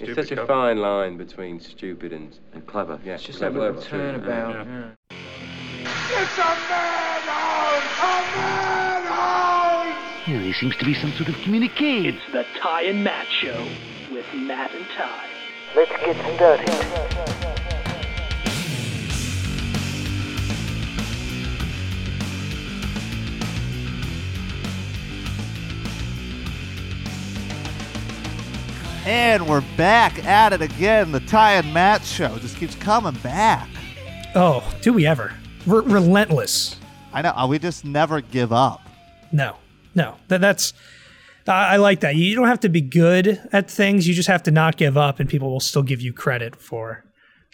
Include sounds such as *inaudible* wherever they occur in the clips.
It's Stupid such a fine line between stupid and And clever. yeah, It's just clever a little too. turnabout. Yeah. Yeah. Yeah, there seems to be some sort of communique. It's the Ty and Matt Show with Matt and Ty. Let's get some dirty. And we're back at it again. The Ty and Matt show just keeps coming back. Oh, do we ever? We're relentless. I know. uh, We just never give up. No, no. That, that's. I I like that. You don't have to be good at things. You just have to not give up, and people will still give you credit for,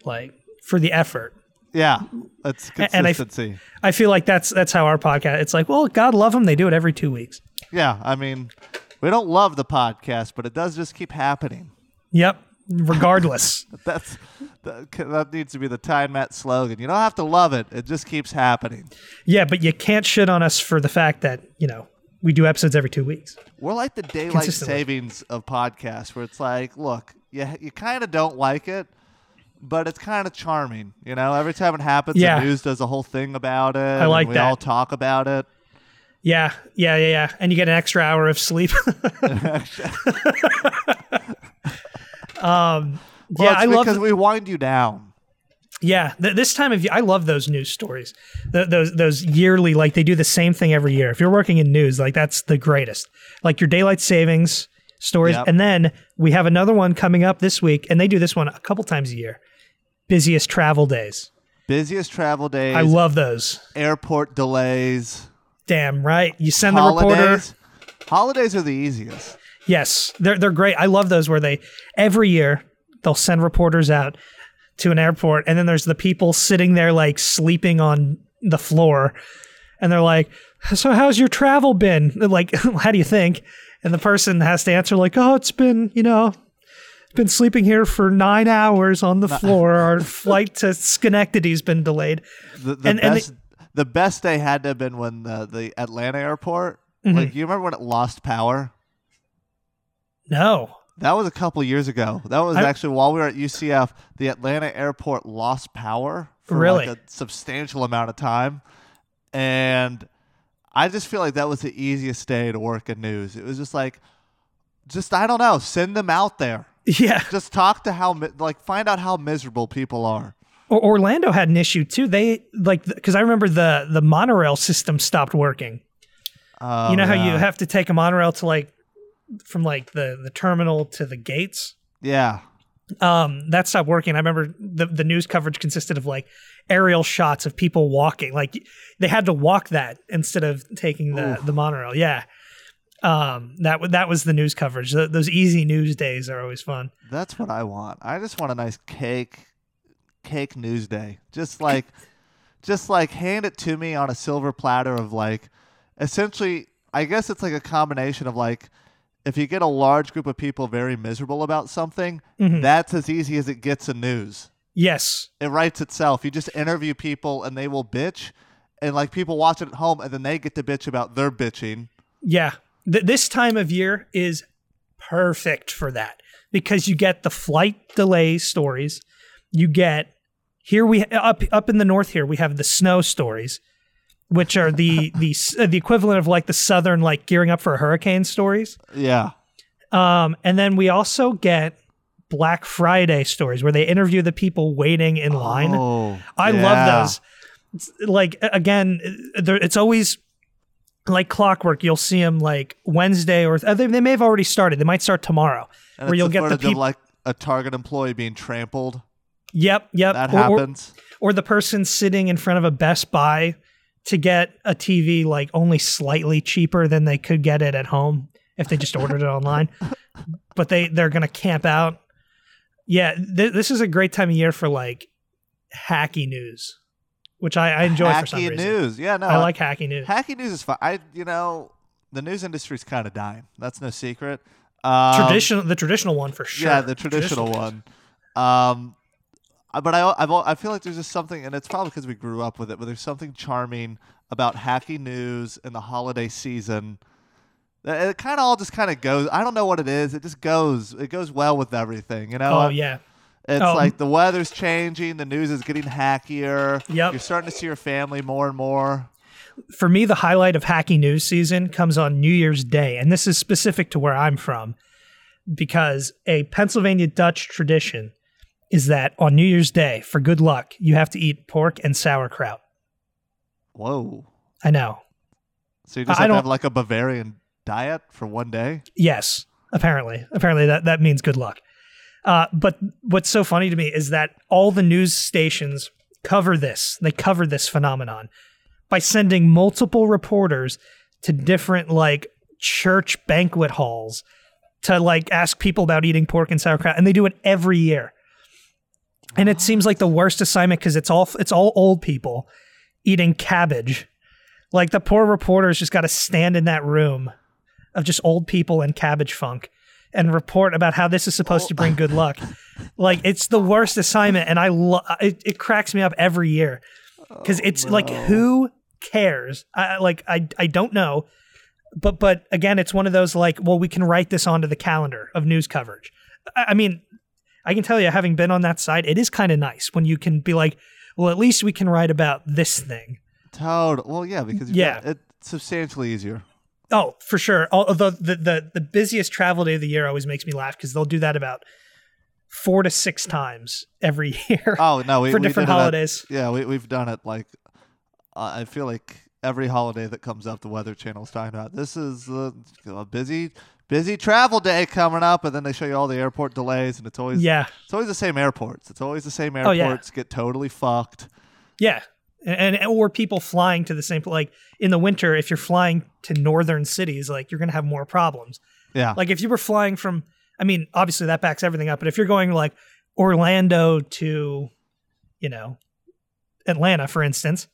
like, for the effort. Yeah, that's and I consistency. I feel like that's that's how our podcast. It's like, well, God love them. They do it every two weeks. yeah, I mean, we don't love the podcast, but it does just keep happening. Yep. Regardless. *laughs* That's that, that needs to be the and Matt slogan. You don't have to love it; it just keeps happening. yeah, but you can't shit on us for the fact that you know we do episodes every two weeks. We're like the daylight savings of podcasts, where it's like, look, you you kind of don't like it, but it's kind of charming. You know, every time it happens, Yeah. the news does a whole thing about it. I like and we that. all talk about it. Yeah, yeah, yeah, yeah. And you get an extra hour of sleep. *laughs* um, Well, yeah, I love. because we wind you down. Yeah, th- this time of year, I love those news stories. Th- those those yearly, like they do the same thing every year. If you're working in news, like that's the greatest. Like your daylight savings stories, Yep. and then we have another one coming up this week, and they do this one a couple times a year. Busiest travel days. Busiest travel days. I love those. airport delays. Damn right. You send the reporter. holidays. Are the easiest. Yes, they're they're great. I love those where they every year they'll send reporters out to an airport, and then there's the people sitting there like sleeping on the floor, and they're like, "So how's your travel been? *laughs* Like, *laughs* how do you think?" And the person has to answer like, "Oh, it's been you know." Been sleeping here for nine hours on the floor. Our *laughs* flight to Schenectady's been delayed. The, the And- and best the best day had to have been when the, the Atlanta airport. Mm-hmm. Like you remember when it lost power? No, That was a couple years ago. That was I- actually while we were at UCF. The Atlanta airport lost power for Really? like a substantial amount of time, and I just feel like that was the easiest day to work in news. It was just like, just I don't know, send them out there. *laughs* yeah. Just talk to how like find out how miserable people are. Or Orlando had an issue too. They like because I remember the the monorail system stopped working. Oh, you know how you have to take a monorail to like from like the the terminal to the gates. yeah. Um, that stopped working. I remember the the news coverage consisted of like aerial shots of people walking. Like they had to walk that instead of taking the the monorail. Yeah. Um, that that was the news coverage. Th- those easy news days are always fun. That's what I want. I just want a nice cake, cake news day. Just *laughs* like, just like hand it to me on a silver platter of like, essentially, I guess it's like a combination of like, if you get a large group of people very miserable about something, Mhm. that's as easy as it gets in news. Yes. It writes itself. You just interview people and they will bitch, and like people watch it at home and then they get to bitch about their bitching. Yeah. Th- this time of year is perfect for that because you get the flight delay stories. You get here we up up in the north here we have the snow stories, which are the *laughs* the uh, the equivalent of like the southern like gearing up for a hurricane stories. Yeah. Um, and then we also get Black Friday stories where they interview the people waiting in line. Oh, I yeah. love those. It's like again, there, it's always like clockwork. You'll see them like Wednesday or uh, they, they may have already started. They might start tomorrow, And where you'll get the people. like a Target employee being trampled. Yep, yep. That Or- or- happens. Or, the person sitting in front of a Best Buy to get a TV like only slightly cheaper than they could get it at home if they just ordered it *laughs* online. But they they're gonna camp out. Yeah, th- this is a great time of year for like hacky news, which I, I enjoy for some hacky reason. news. Yeah, no, I like hacky news. hacky news is fine. I, you know, the news industry's kind of dying. That's no secret. Um, traditional, the traditional one for sure. Yeah, the traditional, news. one. Um, but I, I've, I feel like there's just something, and it's probably because we grew up with it. But there's something charming about hacky news in the holiday season It, it kind of all just kind of goes. I don't know what it is. It just goes. It goes well with everything. You know. Oh yeah. It's Oh. like the weather's changing. The news is getting hackier. Yep. You're starting to see your family more and more. For me, the highlight of hacky news season comes on New Year's Day, and this is specific to where I'm from, because a Pennsylvania Dutch tradition is that on New Year's Day, for good luck, you have to eat pork and sauerkraut. Whoa. I know. So you just I have to don't- have like a Bavarian diet for one day. Yes, apparently. Apparently that, that means good luck. Uh, but what's so funny to me is that all the news stations cover this. They cover this phenomenon by sending multiple reporters to different like church banquet halls to like ask people about eating pork and sauerkraut, and they do it every year. And it seems like the worst assignment because it's all it's all old people eating cabbage. Like the poor reporters just got to stand in that room of just old people and cabbage funk and report about how this is supposed to bring good oh. luck. Like it's the worst assignment, and I lo- it, it cracks me up every year oh, because it's like who cares? I like I I don't know, but but again, it's one of those like well we can write this onto the calendar of news coverage. I, I mean, I can tell you, having been on that side, it is kind of nice when you can be like, well, at least we can write about this thing. Total. Well, yeah, because Yeah. got- it's substantially easier. Oh, for sure. Although the, the the busiest travel day of the year always makes me laugh because they'll do that about four to six times every *laughs* year Oh no, we, for we different it at- holidays. yeah, we we've done it like uh, I feel like every holiday that comes up, the Weather Channel's talking about this is uh, a busy busy travel day coming up, and then they show you all the airport delays, and it's always Yeah, it's always the same airports. It's always the same Oh, airports yeah. get totally fucked. yeah, and, and or people flying to the same like in the winter. If you're flying to northern cities, like you're gonna have more problems. Yeah, Like if you were flying from, I mean, obviously that backs everything up. But if you're going like Orlando to, you know, Atlanta, for instance,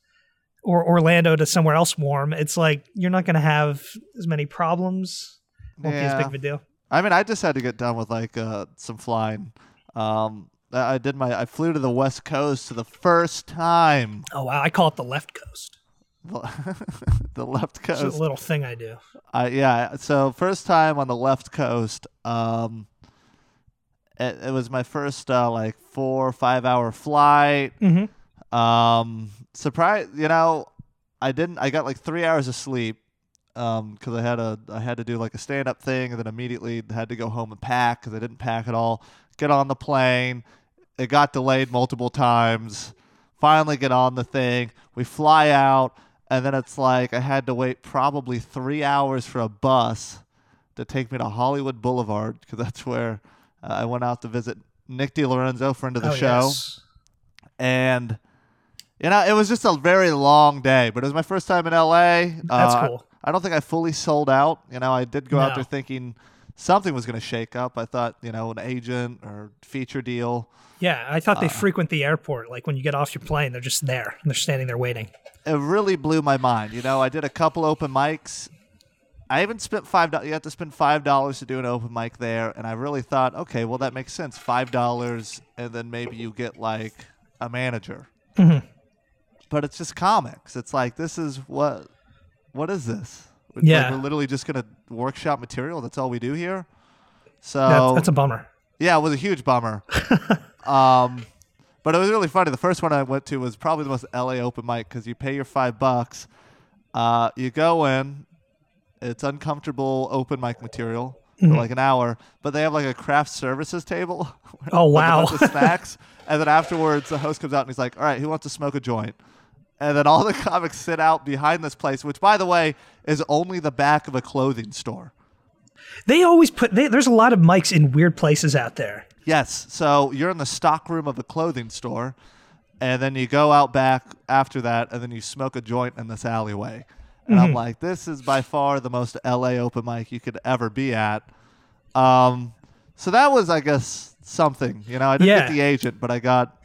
or Orlando to somewhere else warm, it's like you're not going to have as many problems. Won't be as big of a deal. I mean, I just had to get done with like uh, some flying. Um, I did my I flew to the West Coast for the first time. Oh wow, I call it the left coast. The, *laughs* left It's coast. a little thing I do. Uh, yeah. So first time on the left coast. Um, it, it was my first uh, like four or five hour flight. Mm-hmm. Um, surprise. You know, I didn't. I got like three hours of sleep. Um, because I had a I had to do like a stand up thing, and then immediately had to go home and pack because I didn't pack at all. Get on the plane. It got delayed multiple times. Finally, get on the thing. We fly out, and then it's like I had to wait probably three hours for a bus to take me to Hollywood Boulevard because that's where uh, I went out to visit Nick DiLorenzo, friend of the oh, show yes. and you know it was just a very long day but it was my first time in la That's Uh, cool. I don't think i fully sold out you know i did go out there thinking something was going to shake up i thought you know an agent or feature deal Yeah, I thought they Uh. frequent the airport. Like when you get off your plane, they're just there. And they're standing there waiting. it really blew my mind you know i did a couple open mics i even spent five dollars you have to spend five dollars to do an open mic there and i really thought okay well that makes sense five dollars and then maybe you get like a manager Mhm. but it's just comics it's like this is what what is this Like, Yeah. we're literally just gonna workshop material that's all we do here so That's, that's a bummer. yeah, it was a huge bummer. *laughs* um, but it was really funny. The first one I went to was probably the most LA open mic because you pay your five bucks, uh, you go in, it's uncomfortable open mic material Mm-hmm. for like an hour, but they have like a craft services table. *laughs* Oh, with wow. a bunch of snacks, and then afterwards the host comes out and he's like, "All right, who wants to smoke a joint?" And then all the *laughs* comics sit out behind this place, which, by the way, is only the back of a clothing store. They always put. They, there's a lot of mics in weird places out there. Yes. So you're in the stock room of a clothing store, and then you go out back after that, and then you smoke a joint in this alleyway. And I'm like, this is by far the most LA open mic you could ever be at. Um, so that was, I guess, something. You know, I didn't Yeah. get the agent, but I got,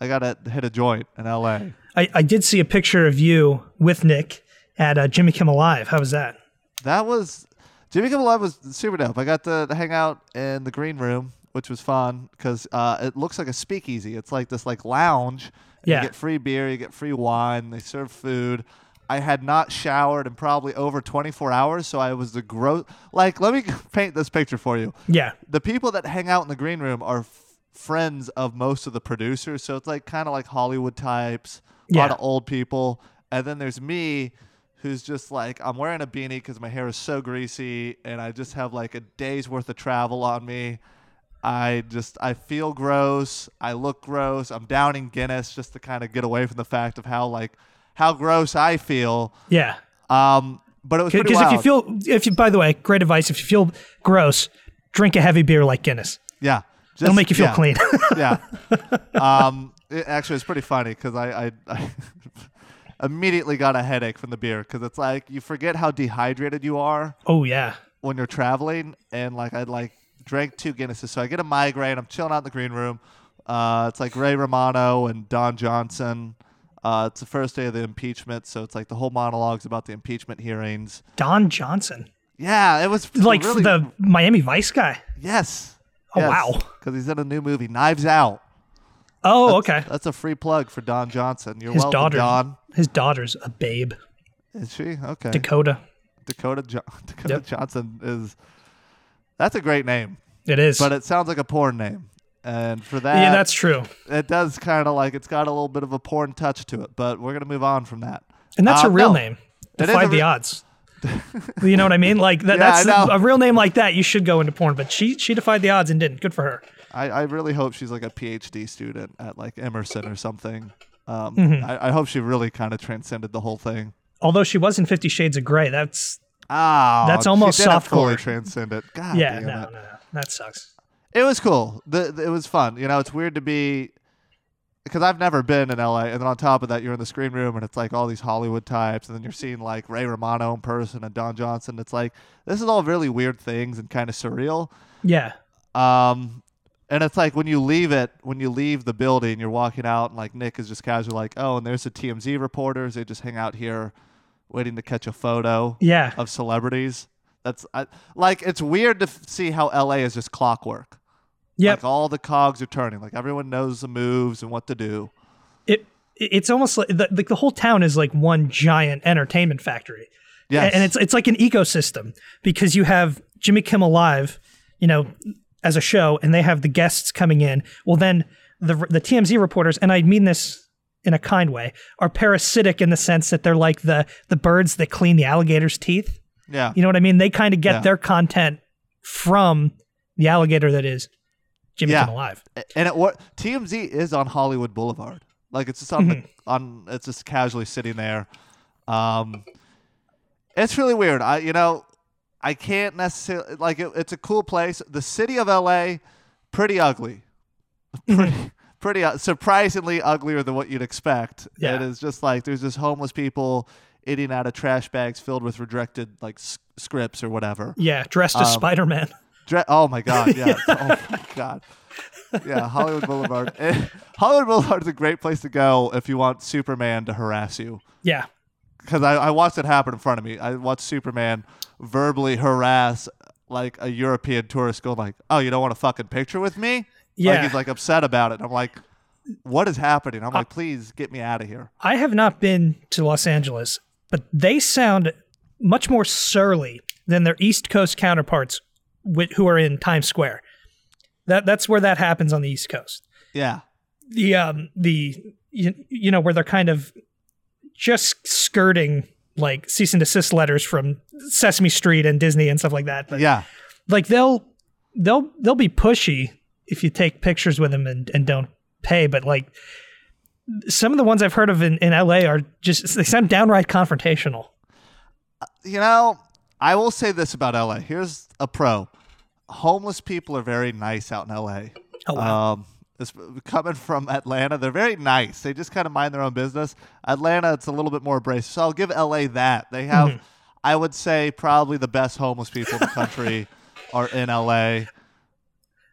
I got to hit a joint in LA. I, I did see a picture of you with Nick at uh, Jimmy Kimmel Live. How was that? That was Jimmy Kimmel Live was super dope. I got to hang out in the green room, which was fun because uh, it looks like a speakeasy. It's like this like lounge. Yeah. You get free beer, you get free wine. They serve food. I had not showered in probably over 24 hours, so I was the gross. Like, let me *laughs* paint this picture for you. Yeah. The people that hang out in the green room are f- friends of most of the producers, so it's like kind of like Hollywood types, a lot of old people, and then there's me. Who's just like I'm wearing a beanie because my hair is so greasy and I just have like a day's worth of travel on me. I just I feel gross. I look gross. I'm downing Guinness just to kind of get away from the fact of how like how gross I feel. Yeah. Um, but it was Because if you feel, if you, by the way, great advice. If you feel gross, drink a heavy beer like Guinness. yeah, just, It'll make you feel yeah, clean. *laughs* yeah. Um, it, actually, it's pretty funny because I, I, *laughs* I immediately got a headache from the beer because it's like you forget how dehydrated you are oh yeah. when you're traveling, and like I like drank two Guinnesses, so I get a migraine. I'm chilling out in the green room. Uh, it's like Ray Romano and Don Johnson. Uh, it's the first day of the impeachment, so it's like the whole monologues about the impeachment hearings. Don Johnson, Yeah, it was like really, the Miami Vice guy. yes. Oh, wow. Because he's in a new movie, Knives Out. Oh, okay. That's a free plug for Don Johnson. You're His welcome, daughter. Don. His daughter's a babe. Is she okay? Dakota. Dakota jo- *laughs* Dakota Yep. Johnson is. That's a great name, It is. but it sounds like a porn name, and for that, yeah, that's true. it does kind of like it's got a little bit of a porn touch to it. But we're gonna move on from that. And that's Uh, a real no. name. Defied the re- odds. *laughs* you know what I mean? Like that, Yeah, that's a real name like that. You should go into porn, but she she defied the odds and didn't. Good for her. I, I really hope she's like a PhD student at like Emerson or something. Um, Mm-hmm. I, I hope she really kind of transcended the whole thing. Although she was in Fifty Shades of Grey, that's Ah, That's almost she didn't fully softcore. transcend it. God yeah, no, it. no, no, that sucks. It was cool. The, the- it was fun. You know, it's weird to be because I've never been in LA, and then on top of that, you're in the screen room, and it's like all these Hollywood types, and then you're seeing like Ray Romano in person and Don Johnson. It's like this is all really weird things and kind of surreal. Yeah, Um, and it's like when you leave it, when you leave the building, you're walking out, and like Nick is just casually like, "Oh, and there's the TMZ reporters. They just hang out here, waiting to catch a photo yeah, of celebrities." That's I, like it's weird to f- see how LA is just clockwork. yep. Like all the cogs are turning. Like everyone knows the moves and what to do. it it's almost like the, like the whole town is like one giant entertainment factory. Yes. and it's it's like an ecosystem because you have Jimmy Kimmel Live, you know, as a show, and they have the guests coming in. Well, then the the TMZ reporters, and I mean this in a kind way, are parasitic in the sense that they're like the the birds that clean the alligator's teeth. yeah. You know what I mean? They kind of get Yeah. their content from the alligator that is Jimmy Yeah. Kimmel Live. and it what TMZ is on Hollywood Boulevard. Like it's just on Mm-hmm. the, on it's just casually sitting there. Um it's really weird. I you know, I can't necessarily like it, it's a cool place. The city of LA pretty ugly. *laughs* Pretty pretty uh, surprisingly uglier than what you'd expect. Yeah. It is just like there's just homeless people eating out of trash bags filled with rejected like s- scripts or whatever. Yeah, dressed as Um, Spider Man. Dre- oh my god, yeah. *laughs* oh my god. Yeah, Hollywood Boulevard. Eh, Hollywood Boulevard is a great place to go if you want Superman to harass you. Yeah, Because I, I watched it happen in front of me. I watched Superman verbally harass like a European tourist, going like, "Oh, you don't want a fucking picture with me?" Yeah. like he's like upset about it. I'm like, "What is happening?" I'm like, "Please get me out of here." I have not been to Los Angeles, but they sound much more surly than their East Coast counterparts wi- who are in Times Square. That that's where that happens on the East Coast. Yeah, The um the you, you know where they're kind of just skirting like cease and desist letters from Sesame Street and Disney and stuff like that. But yeah, like they'll they'll they'll be pushy if you take pictures with them and, and don't pay but like some of the ones i've heard of in, in la are just they sound downright confrontational you know, I will say this about LA. Here's a pro: homeless people are very nice out in LA. oh wow Um, this, coming from Atlanta, they're very nice. They just kind of mind their own business. Atlanta, it's a little bit more abrasive. So I'll give LA that. They have, Mm-hmm. *laughs* I would say, probably the best homeless people in the country *laughs* are in LA.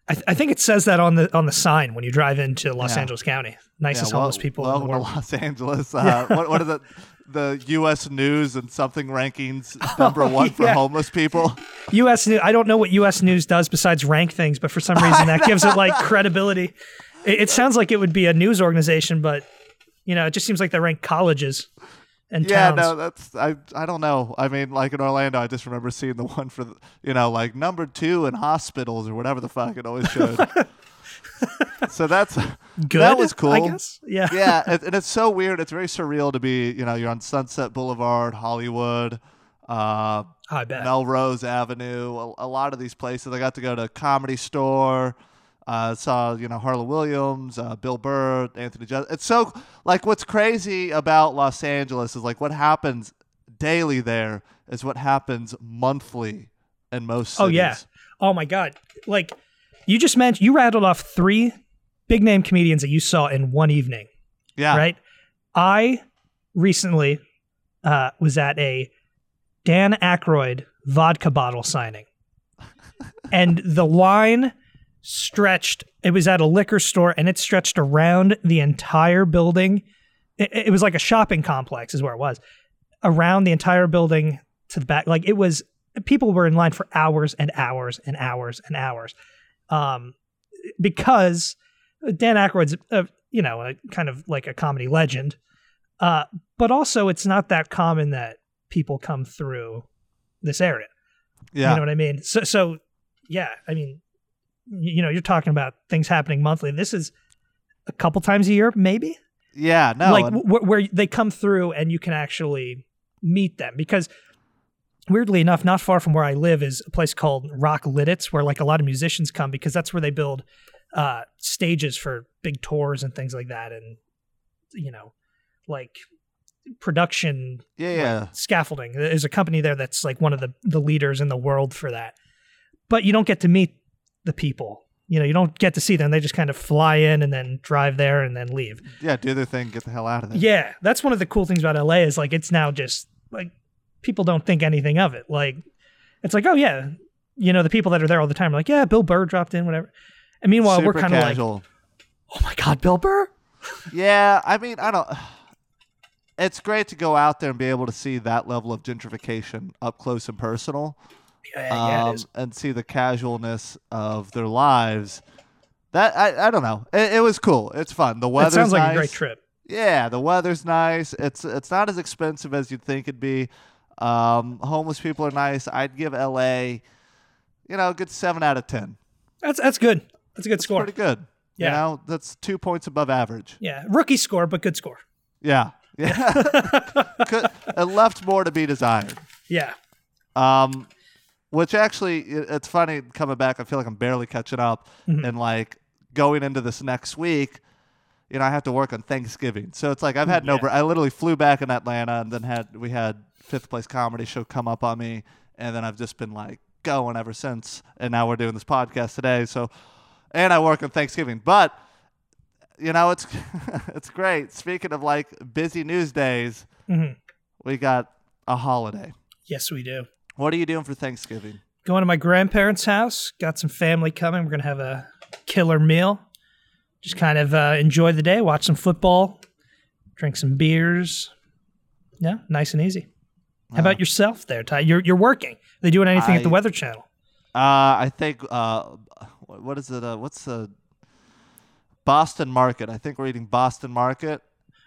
I, th- I think it says that on the on the sign when you drive into los Yeah. angeles county nicest well- homeless people in welcome the world to Los Angeles. Uh, *laughs* what, what are the the U.S. News and something rankings *laughs* oh, number one for yeah. homeless people? us news i don't know what us news does besides rank things but for some reason that gives it like *laughs* credibility it, it sounds like it would be a news organization but you know it just seems like they rank colleges and yeah, towns. no, that's I. I don't know. I mean, like in Orlando, I just remember seeing the one for the, you know, like number two in hospitals or whatever the fuck it always showed. *laughs* so that's Good. That was cool. I guess. Yeah. yeah, *laughs* and it's so weird. It's very surreal to be, you know, you're on Sunset Boulevard, Hollywood, uh, I bet. Melrose Avenue, a, a lot of these places. I got to go to Comedy Store. Uh, saw you know Harland Williams, uh, Bill Burr, Anthony. Just- it's so like what's crazy about Los Angeles is like what happens daily there is what happens monthly in most cities. Oh yeah. Oh my god. Like you just mentioned you rattled off three big name comedians that you saw in one evening, yeah, right? I recently uh, was at a Dan Aykroyd vodka bottle signing. *laughs* and the line stretched it was at a liquor store and it stretched around the entire building. It, it was like a shopping complex is where it was. Around the entire building to the back like it was people were in line for hours and hours and hours and hours. Um because Dan Aykroyd's a, you know, a, kind of like a comedy legend. Uh, but also, it's not that common that people come through this area. yeah, You know what I mean? So, so yeah, I mean, y- you know, you're talking about things happening monthly. This is a couple times a year, maybe. yeah. No, like and- wh- where they come through and you can actually meet them because. Weirdly enough, not far from where I live is a place called Rock Lititz, where like a lot of musicians come because that's where they build uh, stages for big tours and things like that, and you know, like production yeah, yeah. scaffolding. There's a company there that's like one of the the leaders in the world for that. But you don't get to meet the people. You know, you don't get to see them. They just kind of fly in and then drive there and then leave. yeah, do their thing, get the hell out of there. Yeah, that's one of the cool things about LA is like it's now just like people don't think anything of it. Like it's like, oh yeah, you know, the people that are there all the time are like, yeah, Bill Burr dropped in, whatever. And meanwhile, we're kind of like, oh my god, Bill Burr. Yeah, I mean, I don't. It's great to go out there and be able to see that level of gentrification up close and personal, Yeah, yeah, um, and see the casualness of their lives. That I, I don't know. It, it was cool. It's fun. The That weather's sounds like nice. a great trip. Yeah, the weather's nice. It's it's not as expensive as you'd think it'd be. Um, homeless people are nice. I'd give LA, you know, a good seven out of ten. That's that's good. That's a good It's score. pretty good. Yeah. You know, that's two points above average. Yeah, rookie score, but good score. Yeah. Yeah. *laughs* Could, it left more to be desired. Yeah. Um, which actually, i- it's funny coming back. I feel like I'm barely catching up, Mm-hmm. and like going into this next week, you know, I have to work on Thanksgiving. So it's like I've had no. Yeah. Br- I literally flew back in Atlanta, and then had we had fifth place comedy show come up on me, and then I've just been like going ever since. And now we're doing this podcast today. So, and I work on Thanksgiving, but you know, it's *laughs* it's great. Speaking of like busy news days, Mhm. we got a holiday. Yes, we do. What are you doing for Thanksgiving? Going to my grandparents' house. Got some family coming. We're gonna have a killer meal. Just kind of uh, enjoy the day, watch some football, drink some beers. Yeah, nice and easy. How about yourself, there, Ty? You're you're working. Are they doing anything at the Weather Channel? Uh, I think uh, what what is it? Uh, what's the Boston Market? I think we're eating Boston Market,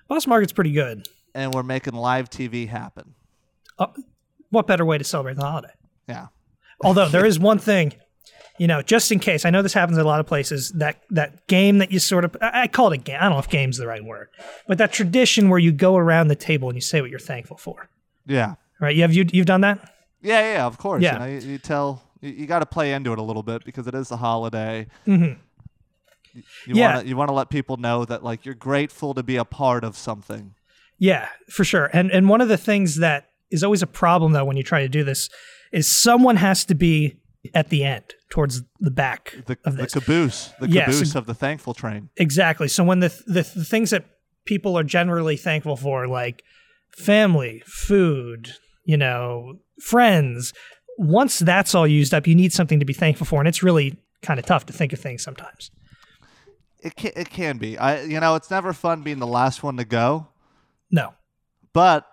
Boston Market's pretty good. and we're making live TV happen. What better way to celebrate the holiday? Yeah, Although there *laughs* is one thing, you know, just in case, I know this happens in a lot of places. That that game that you sort of, I I call it a game. I don't know if game's the right word, but that tradition where you go around the table and you say what you're thankful for. yeah, Right? You have you you've done that? yeah, yeah. Of course. Yeah. You, know, you, you tell you, you got to play into it a little bit because it is a holiday. Mm-hmm. You Yeah. wanna, you want to let people know that like you're grateful to be a part of something. Yeah, for sure. And and one of the things that is always a problem though when you try to do this is someone has to be at the end towards the back The, of the caboose, the caboose of the thankful train. Exactly. So when the, the the things that people are generally thankful for, like family, food, you know, friends, once that's all used up, you need something to be thankful for, and it's really kind of tough to think of things sometimes. It can, it can be. I you know it's never fun being the last one to go. No, But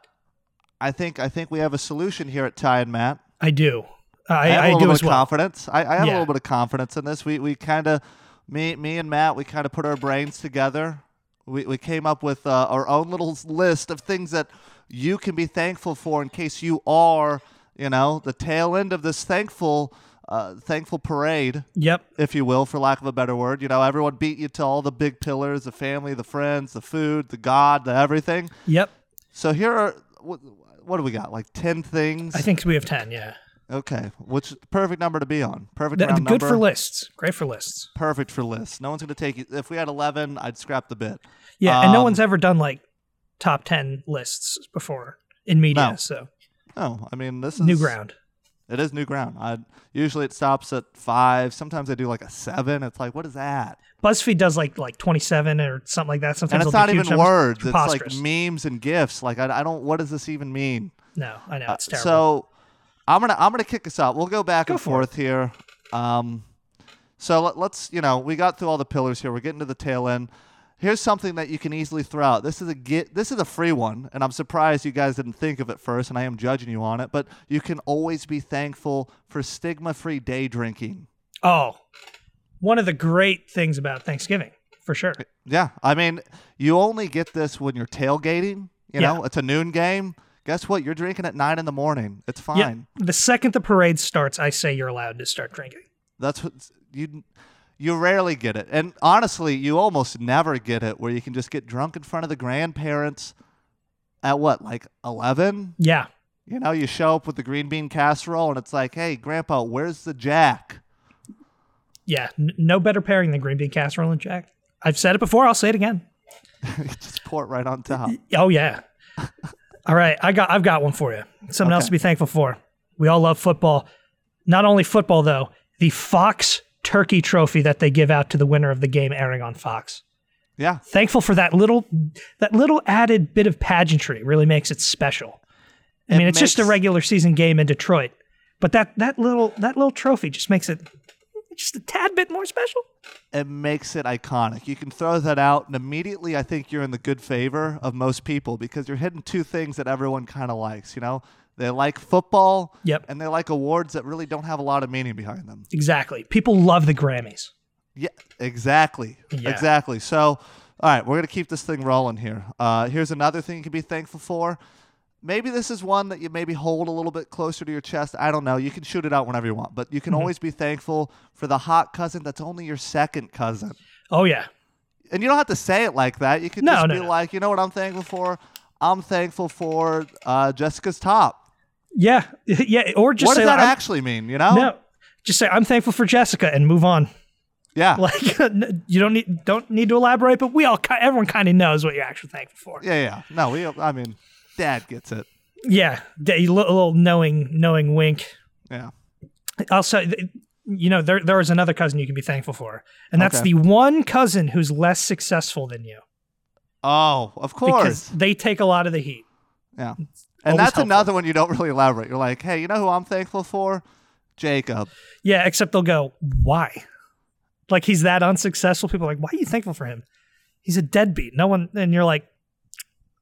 I think I think we have a solution here at Ty and Matt. I do. I, have I, a little do bit as of well. confidence. I, I have a little bit of confidence in this. We we kind of me me and Matt we kind of put our brains together. We we came up with uh, our own little list of things that you can be thankful for in case you are, you know, the tail end of this thankful, uh, thankful parade, Yep. if you will, for lack of a better word. You know, everyone beat you to all the big pillars: the family, the friends, the food, the God, the everything. Yep. So here are what, what do we got? Like ten things. I think we have 10, yeah. Okay, which perfect number to be on? Perfect Th- round good number. for lists. Great for lists. Perfect for lists. No one's going to take you. If we had eleven, I'd scrap the bit. Yeah, and no Um, one's ever done like top 10 lists before in media, No. so No, I mean this is new ground. It is new ground. I usually it stops at five. Sometimes I do like a seven. It's like, what is that? BuzzFeed does like like 27 or something like that. Sometimes and it's not even numbers. words. It's like memes and gifs. Like I, I don't. What does this even mean? No, I know Uh, it's terrible. So I'm gonna I'm gonna kick us out. We'll go back Go and for forth here. Um, so let, let's you know we got through all the pillars here. We're getting to the tail end. Here's something that you can easily throw out. This is a get. This is a free one, and I'm surprised you guys didn't think of it first. And I am judging you on it, but you can always be thankful for stigma-free day drinking. oh, one of the great things about Thanksgiving, for sure. Eh, yeah, I mean, you only get this when you're tailgating. You Yeah. know, it's a noon game. Guess what? You're drinking at nine in the morning. It's fine. Yeah, the second the parade starts, I say you're allowed to start drinking. That's what you you rarely get it. And honestly, you almost never get it where you can just get drunk in front of the grandparents at what, like 11? Yeah, You know, you show up with the green bean casserole and it's like, "Hey, grandpa, where's the jack?" yeah. N- no better pairing than green bean casserole and Jack. I've said it before. I'll say it again. *laughs* just pour it right on top. Oh yeah. *laughs* all right, I got I've got one for you. Something else to be thankful for. We all love football. Not only football though, the Fox Turkey Trophy that they give out to the winner of the game airing on Fox. Yeah. Thankful for that little that little added bit of pageantry. Really makes it special. I It mean, it's just a regular season game in Detroit, but that that little that little trophy just makes it just a tad bit more special. it makes it iconic. You can throw that out, and immediately I think you're in the good favor of most people because you're hitting two things that everyone kind of likes. You know, they like football, Yep. and they like awards that really don't have a lot of meaning behind them. Exactly. People love the Grammys. Yeah, exactly, Yeah. exactly. So, all right, we're gonna keep this thing rolling here. Uh, here's another thing you can be thankful for. Maybe this is one that you maybe hold a little bit closer to your chest. I don't know. You can shoot it out whenever you want, but you can Mm-hmm. always be thankful for the hot cousin that's only your second cousin. Oh yeah. And you don't have to say it like that. You can No, just no, be no. like, you know what I'm thankful for? I'm thankful for uh, Jessica's top. Yeah. *laughs* Yeah. Or just what say does that actually mean? You know? No. Just say I'm thankful for Jessica and move on. Yeah. *laughs* Like you don't need don't need to elaborate, but we all everyone kind of knows what you're actually thankful for. yeah, yeah. No, we. I mean, Dad gets it. Yeah, a little, knowing knowing wink. Yeah. Also, you know there there is another cousin you can be thankful for, and that's Okay. the one cousin who's less successful than you Oh, of course. because course. they take a lot of the heat. Yeah. Always And that's helpful. another one you don't really elaborate. You're like, hey, you know who I'm thankful for? Jacob. Yeah, except they'll go, why? Like he's that unsuccessful. People are like, why are you thankful for him? He's a deadbeat. No one, and you're like,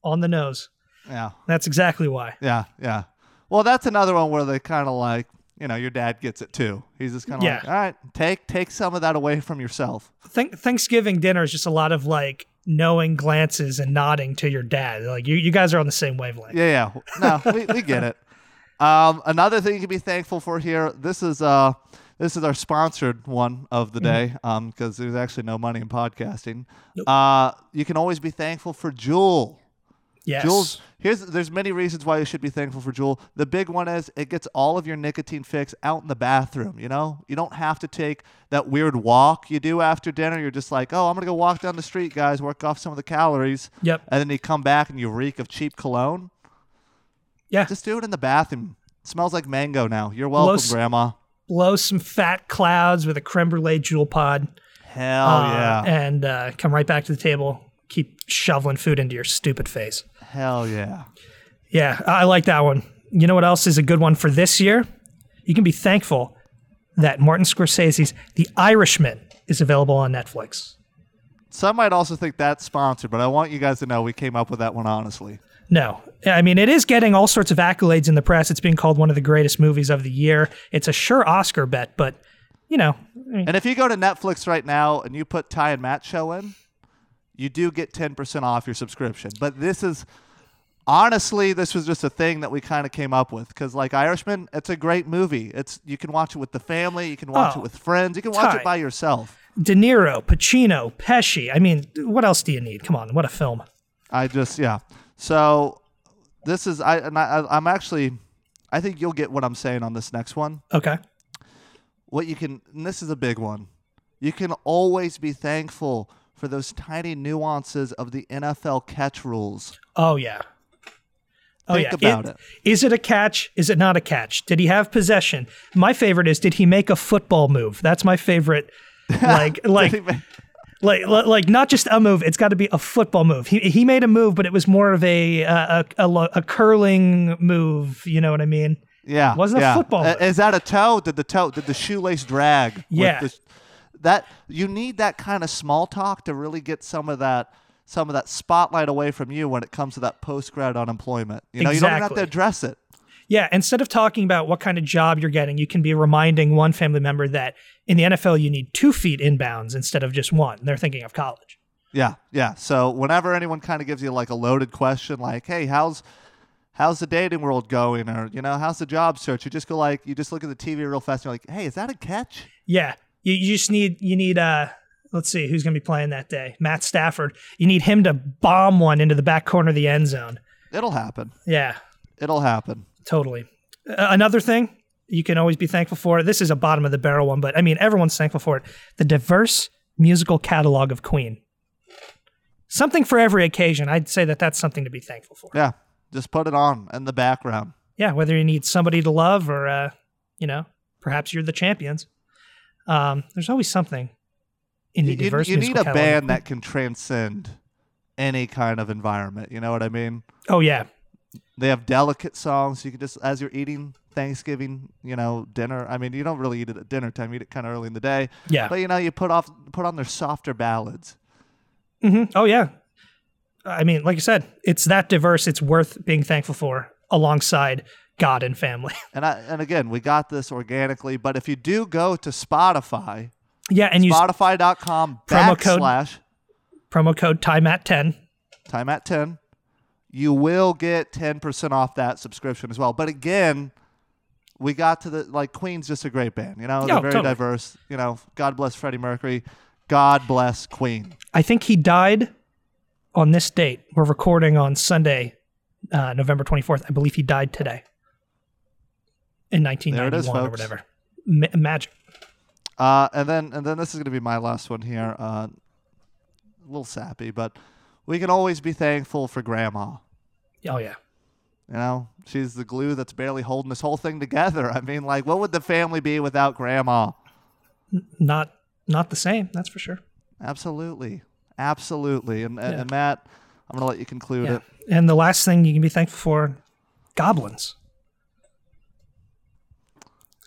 on the nose. Yeah. That's exactly why. Yeah. Yeah. Well, that's another one where they kind of like, you know, your dad gets it too. He's just kind of Yeah. like, all right, take take some of that away from yourself. Thank- Thanksgiving dinner is just a lot of like knowing glances and nodding to your dad. Like you, you guys are on the same wavelength. Yeah, yeah. No, we, we get it. *laughs* Um, another thing you can be thankful for here. This is uh, this is our sponsored one of the day. Um, because there's actually no money in podcasting. Uh, you can always be thankful for Juul. Yes. Juul's here's there's many reasons why you should be thankful for Juul. The big one is it gets all of your nicotine fix out in the bathroom, you know? You don't have to take that weird walk you do after dinner. You're just like, "Oh, I'm going to go walk down the street, guys, work off some of the calories." Yep. And then you come back and you reek of cheap cologne. Yeah. Just do it in the bathroom. It smells like mango now. You're welcome, s- grandma. Blow some fat clouds with a creme brulee Juul pod. Hell uh, yeah. And uh, come right back to the table. Keep shoveling food into your stupid face. Hell yeah. Yeah, I I like that one. You know what else is a good one for this year? You can be thankful that Martin Scorsese's The Irishman is available on Netflix. Some might also think that's sponsored, but I want you guys to know we came up with that one honestly. No, I mean, it is getting all sorts of accolades in the press. It's being called one of the greatest movies of the year. It's a sure Oscar bet, but, you know, I mean, And if you go to Netflix right now and you put Ty and Matt show in, you do get 10% off your subscription. But this is honestly, this was just a thing that we kind of came up with because, like Irishman, it's a great movie. It's you can watch it with the family, you can watch Oh, it with friends, you can watch it by yourself. De Niro, Pacino, Pesci. I mean, what else do you need? Come on, what a film. I just yeah. So this is I and I, I'm actually I think you'll get what I'm saying on this next one. Okay. What you can and this is a big one. You can always be thankful for those tiny nuances of the NFL catch rules. Oh yeah. Oh Think yeah. about it. Is it a catch? Is it not a catch? Did he have possession? My favorite is did he make a football move? That's my favorite. *laughs* Like like like li- like not just a move. It's got to be a football move. He he made a move, but it was more of a uh, a, a a curling move. You know what I mean? Yeah, Wasn't a football move. Is that a toe? Did the toe? Did the shoelace drag? with Yeah. the- that you need that kind of small talk to really get some of that some of that spotlight away from you when it comes to that post grad unemployment. You know, you don't have to address it. Yeah, instead of talking about what kind of job you're getting, you can be reminding one family member that in the NFL you need two feet inbounds instead of just one. They're thinking of college. Yeah, yeah. So whenever anyone kind of gives you like a loaded question, like, "Hey, how's how's the dating world going?" or you know, "How's the job search?" You just go like, you just look at the TV real fast. and You're like, "Hey, is that a catch?" Yeah, you, you just need you need uh let's see who's going to be playing that day. Matt Stafford. You need him to bomb one into the back corner of the end zone. It'll happen. Yeah, It'll happen. totally. Uh, another thing you can always be thankful for. This is a bottom of the barrel one, but I mean everyone's thankful for it. The diverse musical catalog of Queen. Something for every occasion. I'd say that that's something to be thankful for. Yeah, just put it on in the background. yeah, whether you need somebody to love or, uh, you know, perhaps you're the champions. Um, there's always something You, you- you need a catalog. band that can transcend any kind of environment. You know what I mean? Oh yeah, They have delicate songs. You can just, as you're eating Thanksgiving, you know, dinner. I mean, you don't really eat it at dinner time. You eat it kind of early in the day. yeah. But you know, you put off, put on their softer ballads. hmm Oh yeah. I mean, like I said, it's that diverse. It's worth being thankful for alongside God and family. *laughs* And I, and again, we got this organically. But if you do go to Spotify, yeah, and Spotify.com Promo code- backslash promo code time at ten. time at 10 you will get 10% off that subscription as well but again we got to the like queen's just a great band you know they're Oh, very totally. diverse you know god bless freddie mercury god bless queen I think he died on this date. We're recording on Sunday, uh, November 24th. I believe he died today in There it is, 1991 or whatever. Ma- magic. Uh, and then and then this is going to be my last one here uh, a little sappy but we can always be thankful for grandma Oh yeah. you know she's the glue that's barely holding this whole thing together i mean like what would the family be without grandma Not not the same. That's for sure. absolutely absolutely and, and, Yeah. and matt i'm going to let you conclude Yeah. it And the last thing you can be thankful for, goblins.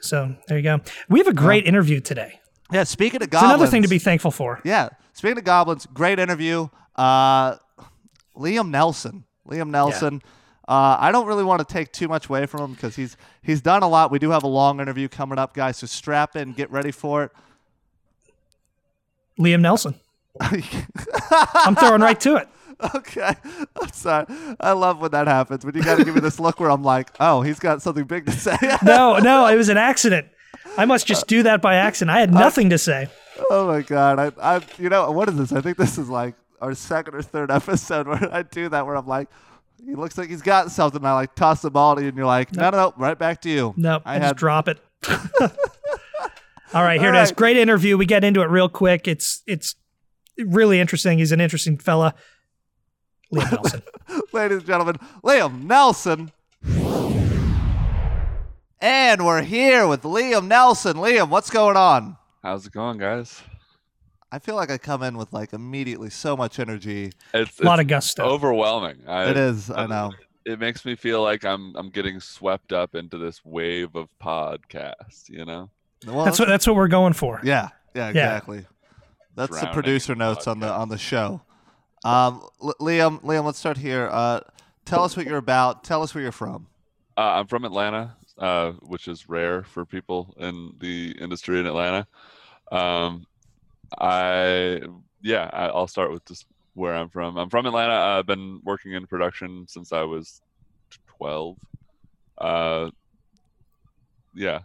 So there you go. We have a great interview today. Yeah, speaking of It's goblins. another thing to be thankful for. Yeah, speaking of goblins, great interview. Uh, Liam Nelson. Liam Nelson. Uh, I don't really want to take too much away from him because he's he's done a lot. We do have a long interview coming up, guys. So strap in, get ready for it. Liam Nelson. *laughs* I'm throwing right to it. *laughs* okay, I'm sorry. I love when that happens. When you got to give me this look where I'm like, oh, he's got something big to say. *laughs* No, no, it was an accident. I must just do that by accident. I had nothing to say. oh my god, I, I, you know, what is this? I think this is like our second or third *laughs* episode where I do that, where I'm like, he looks like he's got something. I like toss the ball to you, and you're like, no, no, no, right back to you. Nope, I I just drop it. All right, here All it is. right. Great interview. We get into it real quick. It's it's really interesting. He's an interesting fella. Liam *laughs* Nelson. ladies and gentlemen, Liam Nelson. And we're here with Liam Nelson. Liam, what's going on? How's it going, guys? I feel like I come in with like immediately so much energy. It's, A lot of gusto. overwhelming. I, It is, I know. It makes me feel like I'm I'm getting swept up into this wave of podcast. You know, Well, That's what that's what we're going for. Yeah, yeah, exactly. That's the producer in notes on the on the show. Um, L- Liam, Liam, let's start here. Uh, tell us what you're about. Tell us where you're from. uh, I'm from Atlanta, uh, which is rare for people in the industry in Atlanta. Um, I yeah, I, I'll start with just where I'm from. I'm from Atlanta. I've been working in production since I was 12. Uh, yeah.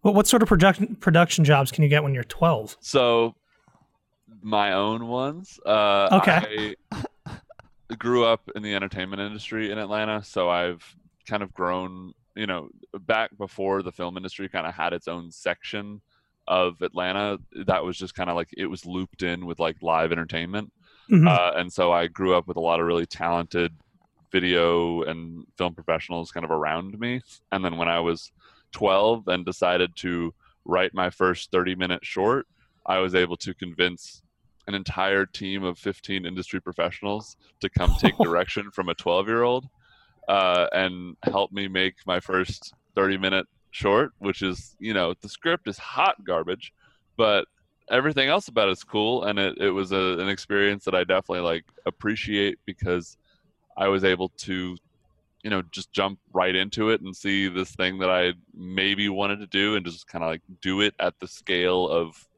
What what sort of production production jobs can you get when you're 12? So my own ones. Uh, Okay. I grew up in the entertainment industry in Atlanta, so I've kind of grown. You know, back before the film industry kind of had its own section of Atlanta, that was just kind of like it was looped in with like live entertainment. Mhm. Uh, and so I grew up with a lot of really talented video and film professionals kind of around me. And then when I was 12 and decided to write my first 30 minute short, I was able to convince an entire team of 15 industry professionals to come take *laughs* direction from a 12 year old uh, and help me make my first 30 minute short, which is, you know, the script is hot garbage, but everything else about it's cool. And it, it was a, an experience that I definitely like appreciate because I was able to, you know, just jump right into it and see this thing that I maybe wanted to do and just kind of like do it at the scale of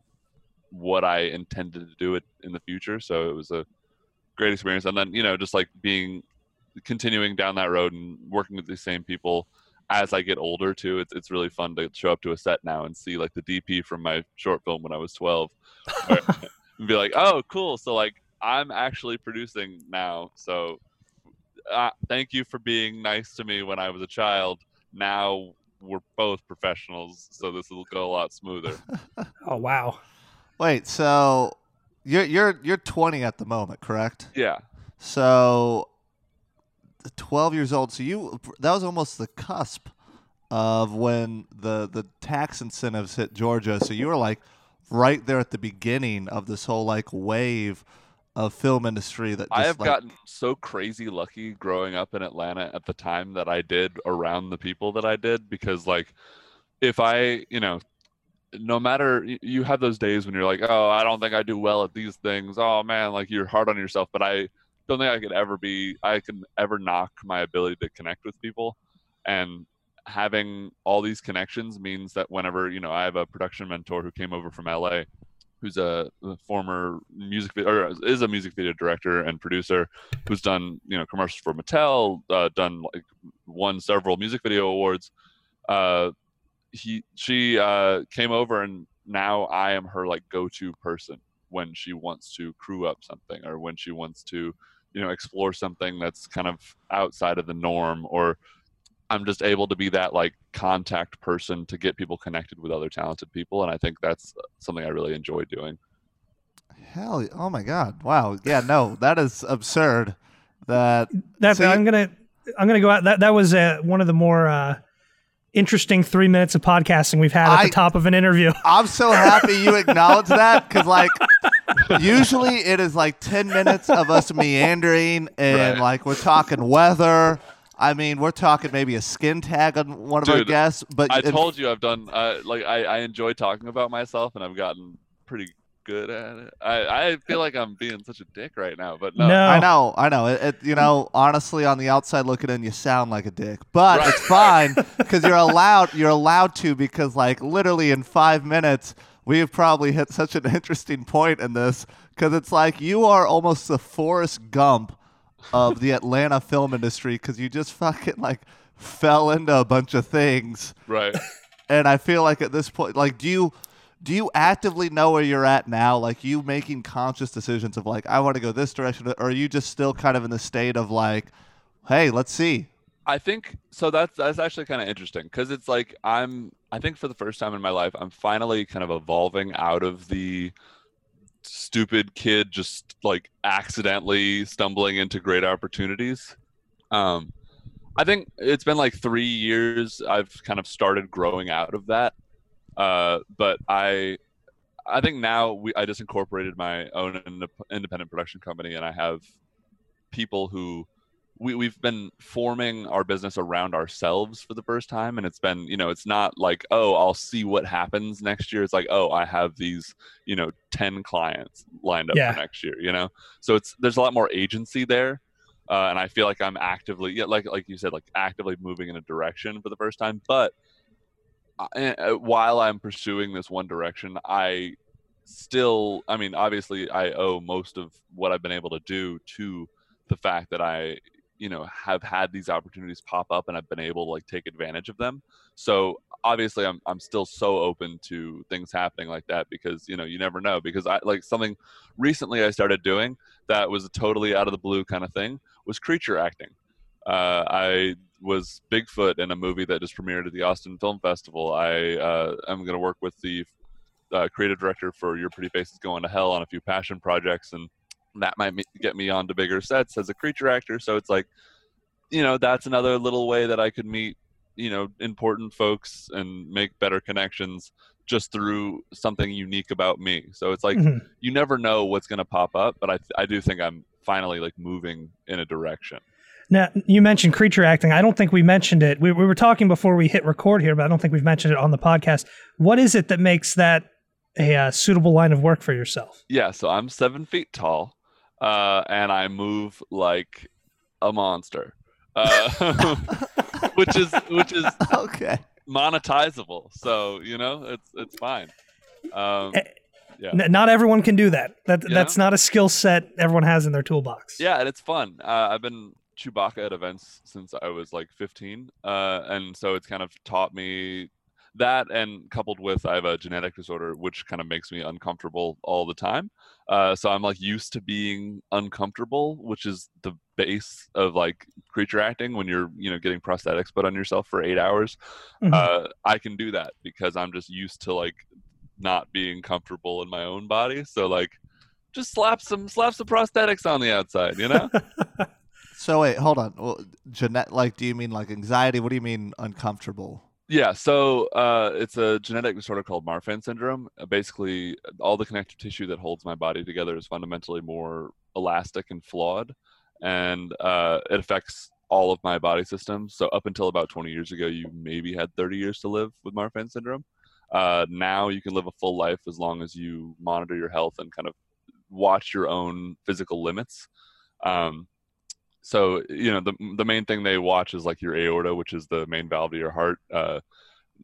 what I intended to do it in the future. So it was a great experience. And then, you know, just like being continuing down that road and working with the same people as I get older too. It's it's really fun to show up to a set now and see like the DP from my short film when I was 12 *laughs* and be like, "Oh, cool. So like I'm actually producing now. So uh, thank you for being nice to me when I was a child. Now we're both professionals, so this will go a lot smoother." *laughs* Oh wow. Wait, so you're you're you're 20 at the moment, correct? Yeah. So 12 years old. So you that was almost the cusp of when the the tax incentives hit Georgia. So you were like right there at the beginning of this whole like wave of film industry that just I have like, gotten so crazy lucky growing up in Atlanta at the time that I did around the people that I did because like if I, you know, no matter you have those days when you're like, "Oh, I don't think I do well at these things." Oh man, like you're hard on yourself, but I don't think I could ever be I can ever knock my ability to connect with people and having all these connections means that whenever, you know, I have a production mentor who came over from LA who's a, former music or is a music video director and producer who's done you know commercials for Mattel, uh, done like won several music video awards. Uh, he she uh, came over and now I am her like go-to person when she wants to crew up something or when she wants to you know explore something that's kind of outside of the norm or I'm just able to be that like contact person to get people connected with other talented people, and I think that's something I really enjoy doing. hell oh my god. Wow. Yeah, no, that is absurd. That That So I'm gonna I'm gonna go out. That that was uh, one of the more uh, interesting three minutes of podcasting we've had at I- the top of an interview. *laughs* I'm so happy you acknowledge that because, like, usually it is like 10 minutes of us meandering and, Right. like, we're talking weather. I mean, we're talking maybe a skin tag on one of our guests. But I it- told you I've done uh, like I, I enjoy talking about myself, and I've gotten pretty good at it. I, I feel like I'm being such a dick right now, but no, No. I know, I know. It, it, you know, honestly, on the outside looking in, you sound like a dick, but Right. it's fine because you're allowed. You're allowed to because, like, literally in five minutes, we have probably hit such an interesting point in this because it's like you are almost the Forrest Gump of the Atlanta film industry because you just fucking like fell into a bunch of things, right. and I feel like at this point, like, do you? Do you actively know where you're at now? Like you making conscious decisions of like I want to go this direction, or are you just still kind of in the state of like, hey, let's see. I think so. That's that's actually kind of interesting because it's like I'm. I think for the first time in my life, I'm finally kind of evolving out of the stupid kid just like accidentally stumbling into great opportunities. Um, I think it's been like three years. I've kind of started growing out of that, uh, but I. I think now we I just incorporated my own indep- independent production company, and I have people who we, we've been forming our business around ourselves for the first time and it's been you know it's not like oh i'll see what happens next year it's like oh i have these you know 10 clients lined up Yeah. for next year you know so it's there's a lot more agency there uh, and i feel like i'm actively yeah like like you said like actively moving in a direction for the first time but uh, uh, while i'm pursuing this one direction i still, I mean, obviously, I owe most of what I've been able to do to the fact that I, you know, have had these opportunities pop up and I've been able to like take advantage of them. So obviously, I'm I'm still so open to things happening like that because you know you never know. Because I like something recently I started doing that was a totally out of the blue kind of thing was creature acting. Uh, I was Bigfoot in a movie that just premiered at the Austin Film Festival. I uh, am going to work with the uh, creative director for Your Pretty Face is Going to Hell on a few passion projects, and that might me- get me onto bigger sets as a creature actor. So it's like, you know, that's another little way that I could meet, you know, important folks and make better connections just through something unique about me. So it's like Mhm. you never know what's going to pop up, but I I do think I'm finally like moving in a direction. Now, you mentioned creature acting. I don't think we mentioned it. We, we were talking before we hit record here, but I don't think we've mentioned it on the podcast. What is it that makes that a uh, suitable line of work for yourself? Yeah, so I'm seven feet tall, uh, and I move like a monster, uh, *laughs* which is which is *laughs* okay. monetizable. So you know, it's it's fine. Um, Eh, yeah, N- not everyone can do that. That Yeah. that's not a skill set everyone has in their toolbox. yeah, and it's fun. Uh, I've been Chewbacca at events since I was like 15, uh, and so it's kind of taught me that, and coupled with I have a genetic disorder, which kind of makes me uncomfortable all the time. Uh, so I'm like used to being uncomfortable, which is the base of like creature acting when you're you know getting prosthetics put on yourself for eight hours. Mhm. Uh, I can do that because I'm just used to like not being comfortable in my own body. So like. Just slap some slap some prosthetics on the outside, you know. *laughs* So wait, hold on. Well, genet like, do you mean like anxiety? What do you mean uncomfortable? Yeah, so uh, it's a genetic disorder called Marfan syndrome. Uh, basically, all the connective tissue that holds my body together is fundamentally more elastic and flawed, and uh, it affects all of my body systems. So up until about 20 years ago, you maybe had 30 years to live with Marfan syndrome. Uh, now you can live a full life as long as you monitor your health and kind of watch your own physical limits. Um, so you know the the main thing they watch is like your aorta, which is the main valve of your heart. Uh,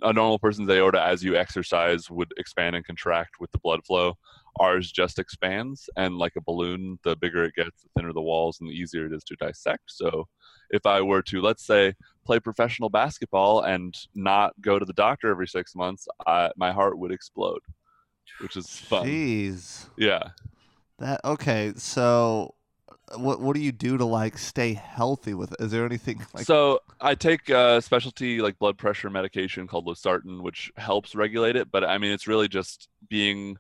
a normal person's aorta, as you exercise, would expand and contract with the blood flow. Ours just expands, and like a balloon, the bigger it gets, the thinner the walls, and the easier it is to dissect. So, if I were to, let's say, play professional basketball and not go to the doctor every six months, I, my heart would explode, which is fun. Jeez. Yeah. That okay. So, what what do you do to like stay healthy with? It? Is there anything like? so I take a specialty like blood pressure medication called losartan, which helps regulate it. But I mean, it's really just being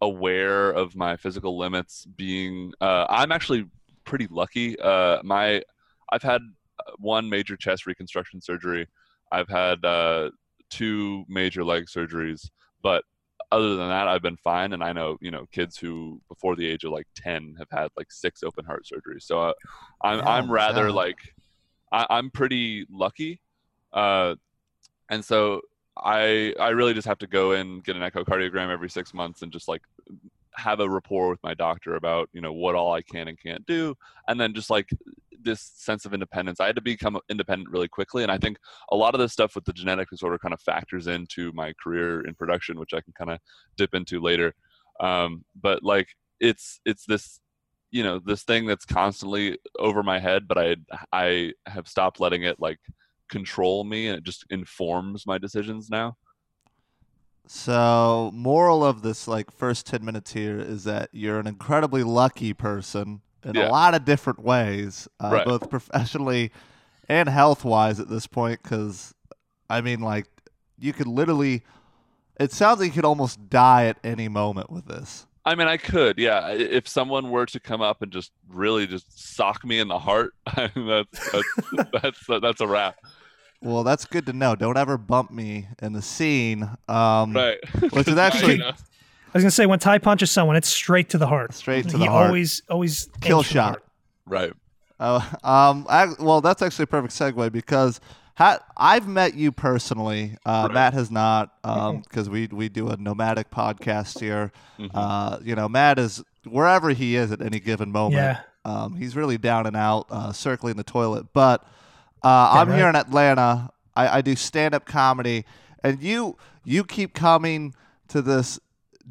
aware of my physical limits. Being, uh, I'm actually pretty lucky. Uh, my, I've had uh, one major chest reconstruction surgery. I've had uh, two major leg surgeries, but other than that, I've been fine. And I know, you know, kids who before the age of like 10 have had like six open heart surgeries. So uh, I'm, Yeah, I'm rather yeah. like, I, I'm pretty lucky. Uh, and so I, I really just have to go in, get an echocardiogram every six months and just like have a rapport with my doctor about, you know, what all I can and can't do. And then just like this sense of independence. I had to become independent really quickly. And I think a lot of this stuff with the genetic disorder kind of factors into my career in production, which I can kind of dip into later. Um, but like it's it's this you know this thing that's constantly over my head, but I I have stopped letting it like control me, and it just informs my decisions now. So, moral of this like first 10 minutes here is that you're an incredibly lucky person in Yeah. a lot of different ways, uh, Right. both professionally and health-wise at this point cuz I mean like you could literally it sounds like you could almost die at any moment with this. I mean, I could, yeah. If someone were to come up and just really just sock me in the heart, *laughs* that's that's *laughs* that's, that's a wrap, Well, that's good to know. Don't ever bump me in the scene. Um, right? *laughs* Which is actually. I was gonna say when Ty punches someone, it's straight to the heart. Straight to he the heart. always always Kill aims the shot. heart. right. Uh, um, I, well, that's actually a perfect segue because ha- I've met you personally. Uh, Right. Matt has not, because we we do a nomadic podcast here. Mhm. Uh, you know, Matt is wherever he is at any given moment. Yeah. Um, he's really down and out, uh, circling the toilet. But uh, I'm right. here in Atlanta. I, I do stand up comedy, and you you keep coming to this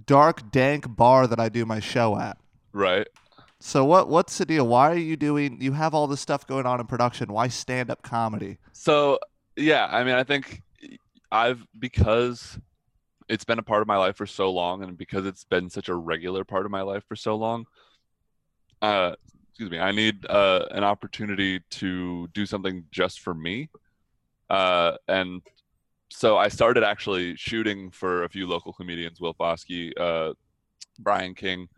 dark, dank bar that I do my show at. Right. So what what's the deal? Why are you doing? You have all this stuff going on in production. Why stand up comedy? So yeah, I mean, I think I've because it's been a part of my life for so long, and because it's been such a regular part of my life for so long. Uh, excuse me. I need uh, an opportunity to do something just for me, uh, and so I started actually shooting for a few local comedians, Will Foskey, uh, Brian King,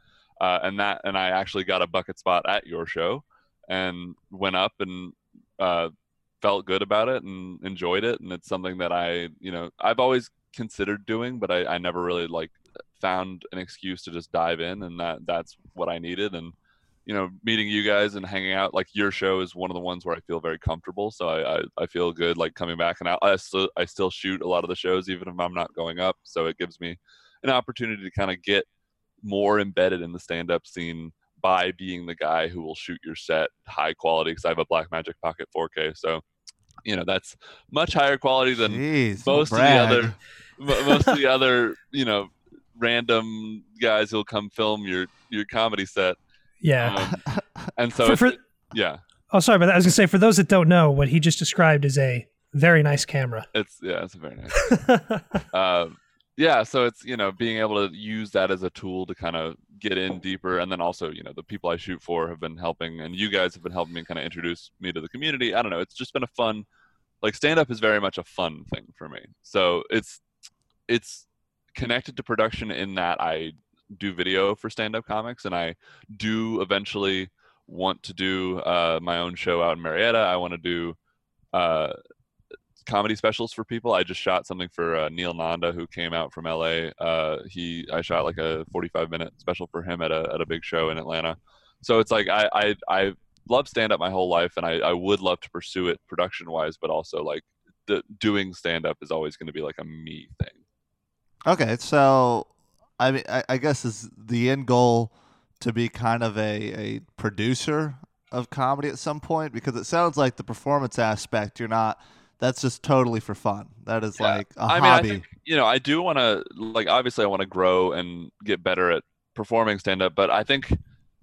uh, and that, and I actually got a bucket spot at your show, and went up and uh, felt good about it and enjoyed it, and it's something that I, you know, I've always considered doing, but I, I never really like found an excuse to just dive in, and that that's what I needed, and you know, meeting you guys and hanging out, like your show is one of the ones where I feel very comfortable. So I, I, I feel good like coming back and I, I still, I still shoot a lot of the shows, even if I'm not going up. So it gives me an opportunity to kind of get more embedded in the stand up scene by being the guy who will shoot your set high quality because I have a Blackmagic Pocket 4K. So, you know, that's much higher quality than Jeez, most of the other *laughs* most of the *laughs* other, you know, random guys who'll come film your your comedy set. Yeah. Um, and so For- for- yeah, oh, sorry, but I was gonna say for those that don't know, what he just described is a very nice camera. it's yeah, it's a very nice. *laughs* um, yeah, so it's you know being able to use that as a tool to kind of get in deeper, and then also you know the people I shoot for have been helping, and you guys have been helping me kind of introduce me to the community. I don't know, it's just been a fun, like stand up is very much a fun thing for me. So it's it's connected to production in that I do video for stand up comics, and I do eventually want to do uh, my own show out in Marietta. I want to do. Uh, comedy specials for people. I just shot something for uh, Neil Nanda, who came out from LA. Uh, he I shot like a 45 minute special for him at a at a big show in Atlanta. So it's like I I, I love stand up my whole life, and I, I would love to pursue it production wise, but also like the doing stand up is always going to be like a me thing. Okay, so I mean, I, I guess is the end goal to be kind of a, a producer of comedy at some point because it sounds like the performance aspect you're not. That's just totally for fun. That is Yeah. like a I mean, hobby. I think you know, I do want to like obviously I want to grow and get better at performing stand up, but I think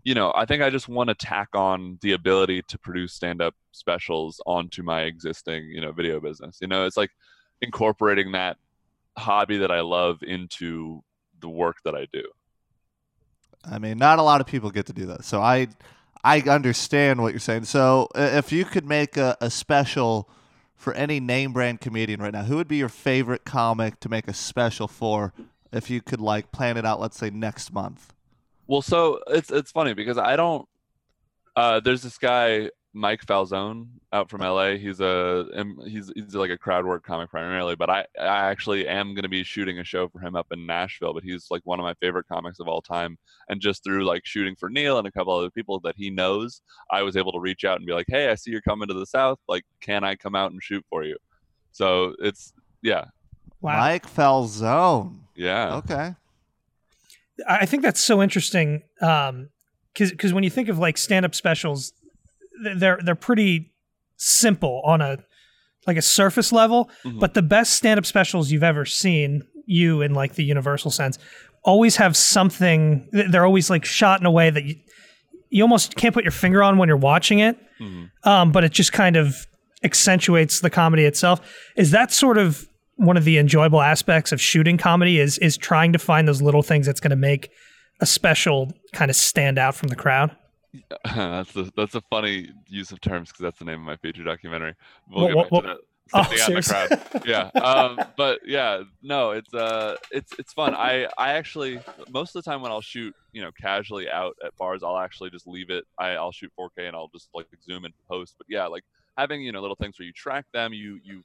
you know, I think I just want to tack on the ability to produce stand up specials onto my existing, you know, video business. You know, it's like incorporating that hobby that I love into the work that I do. I mean, not a lot of people get to do that. So I I understand what you're saying. So if you could make a, a special for any name brand comedian right now, who would be your favorite comic to make a special for if you could like plan it out, let's say next month? Well, so it's it's funny because I don't. Uh, there's this guy Mike Falzone out from LA. He's a um, he's he's like a crowd work comic primarily, but I I actually am going to be shooting a show for him up in Nashville. But he's like one of my favorite comics of all time, and just through like shooting for Neil and a couple other people that he knows, I was able to reach out and be like, hey, I see you're coming to the South. Like, can I come out and shoot for you? So it's yeah Wow. Mike Falzone. yeah Okay. I I think that's so interesting because because when you think of like stand up specials, th- they're they're pretty simple on a like a surface level, Mhm. but the best stand up specials you've ever seen, you in like the universal sense, always have something. They're always like shot in a way that you you almost can't put your finger on when you're watching it, Mhm. um, but it just kind of accentuates the comedy itself. Is that sort of one of the enjoyable aspects of shooting comedy? Is is trying to find those little things that's going to make a special kind of stand out from the crowd? *laughs* that's a that's a funny use of terms because that's the name of my feature documentary. We'll What- get back what- to that. Oh, Standing out in the crowd. yeah um but yeah no it's uh it's it's fun i i actually most of the time when i'll shoot you know casually out at bars i'll actually just leave it I, i'll shoot 4k and i'll just like zoom and post but yeah like having you know little things where you track them you you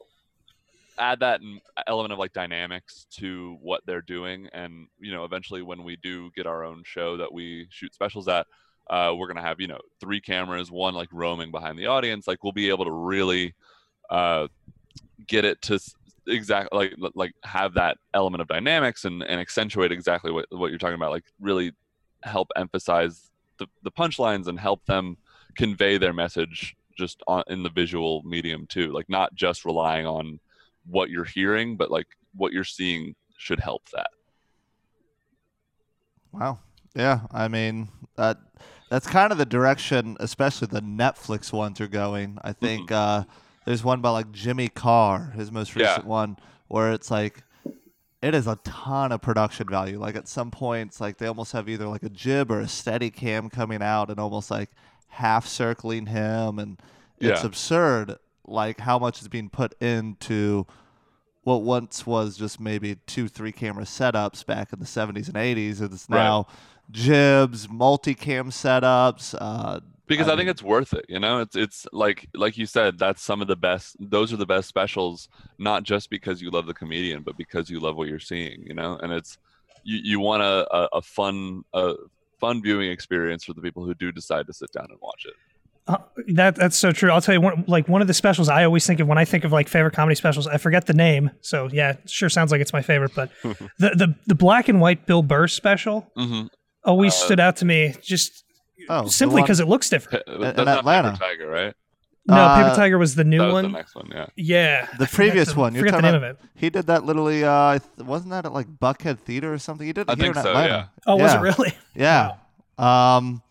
add that element of like dynamics to what they're doing and you know eventually when we do get our own show that we shoot specials at uh, we're gonna have you know three cameras one like roaming behind the audience. Like we'll be able to really uh, get it to exactly like like have that element of dynamics and, and accentuate exactly what, what you're talking about. Like really help emphasize the, the punchlines and help them convey their message just on in the visual medium too. Like not just relying on what you're hearing but like what you're seeing should help that. Wow. Yeah, I mean that that's kind of the direction, especially the Netflix ones are going. I think uh, there's one by like Jimmy Carr, his most Yeah. recent one, where it's like it is a ton of production value. Like at some points, like they almost have either like a jib or a steady cam coming out and almost like half circling him, and it's Yeah. absurd. Like how much is being put into what once was just maybe two, three camera setups back in the 70s and 80s. It's Right. Now jibs, multicam setups. Uh, because I I, think mean- it's worth it. You know, it's it's like like you said, that's some of the best. Those are the best specials, not just because you love the comedian, but because you love what you're seeing. You know, and it's you you want a a, a fun a fun viewing experience for the people who do decide to sit down and watch it. Uh, that that's so true. I'll tell you one like one of the specials I always think of when I think of like favorite comedy specials. I forget the name, so yeah, it sure sounds like it's my favorite. But *laughs* the the the black and white Bill Burr special hmm always Uh, stood out to me, just oh, simply because it looks different. That's in not Paper Atlanta. Tiger, right? No, Paper Uh, Tiger was the new That was one. the next one. Yeah. yeah, the previous *laughs* the- one. You're forget the name about, of it. He did that literally. Uh, wasn't that at like Buckhead Theater or something? He did it I here think in so, Atlanta. Oh, was it Yeah. really? *laughs* Yeah. Um,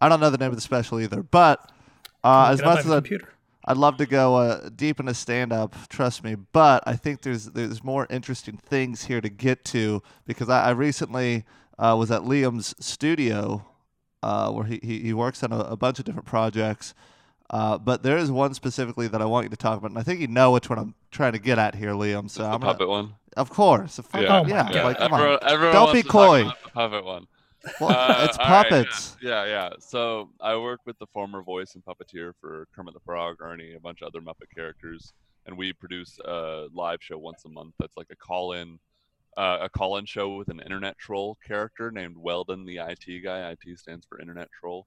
I don't know the name of the special either, but uh, as it up on much as I, computer. I'd love to go uh, deep into stand up, trust me. But I think there's there's more interesting things here to get to because I, I recently uh, was at Liam's studio uh, where he, he, he works on a, a bunch of different projects. Uh, but there is one specifically that I want you to talk about, and I think you know which one I'm trying to get at here, Liam. So the I'm gonna, puppet one. of course, of fucking- Yeah. Oh my yeah, like come everyone, on, everyone Don't be coy. puppet one. well, Uh, it's all right, yeah. puppets. Yeah, yeah. So I work with the former voice and puppeteer for Kermit the Frog, Ernie, a bunch of other Muppet characters, and we produce a live show once a month. That's like a call-in, uh, a call-in show with an internet troll character named Weldon, the IT guy. IT stands for Internet Troll,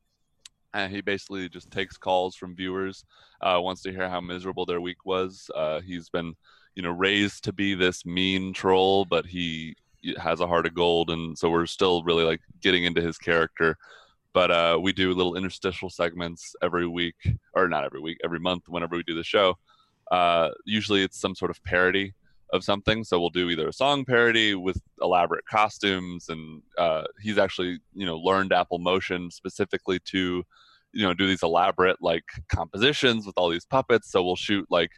and he basically just takes calls from viewers, uh, wants to hear how miserable their week was. Uh, he's been, you know, raised to be this mean troll, but he has a heart of gold. And so we're still really like getting into his character. But uh, we do little interstitial segments every week or not every week every month whenever we do the show. Uh, usually it's some sort of parody of something. So we'll do either a song parody with elaborate costumes and uh, he's actually you know learned apple motion specifically to you know do these elaborate like compositions with all these puppets. So we'll shoot like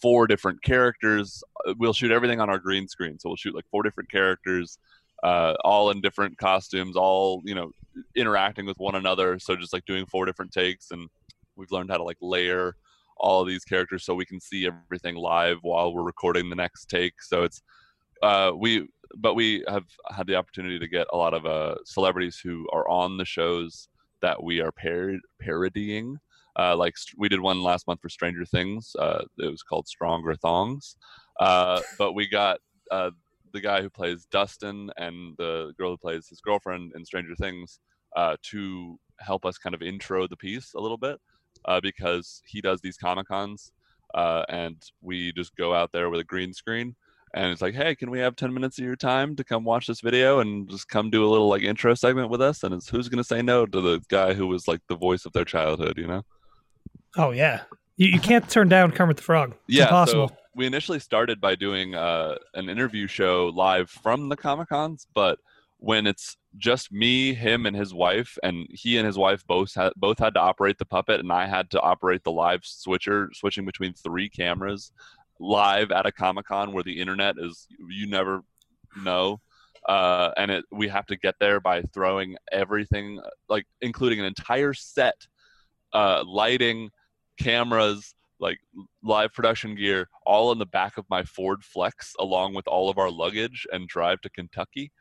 four different characters. Uh, we'll shoot everything on our green screen. So we'll shoot like four different characters uh, all in different costumes all you know interacting with one another. So just like doing four different takes. And we've learned how to like layer all of these characters so we can see everything live while we're recording the next take so it's uh, we but we have had the opportunity to get a lot of uh, celebrities who are on the shows that we are par- parodying uh, like st- we did one last month for Stranger Things. Uh, it was called Stronger Thongs. Uh, but we got uh, the guy who plays Dustin and the girl who plays his girlfriend in Stranger Things uh, to help us kind of intro the piece a little bit uh, because he does these Comic Cons uh, and we just go out there with a green screen and it's like, hey, can we have 10 minutes of your time to come watch this video and just come do a little like intro segment with us? And it's who's going to say no to the guy who was like the voice of their childhood, you know? Oh yeah, you, you can't turn down Kermit the Frog. It's yeah, impossible. so we initially started by doing uh, an interview show live from the Comic Cons, but when it's just me, him, and his wife, and he and his wife both had both had to operate the puppet, and I had to operate the live switcher, switching between three cameras live at a Comic Con where the internet is you never know. Uh, and it, we have to get there by throwing everything, like including an entire set, uh, lighting, cameras, like live production gear all in the back of my Ford Flex along with all of our luggage and drive to Kentucky.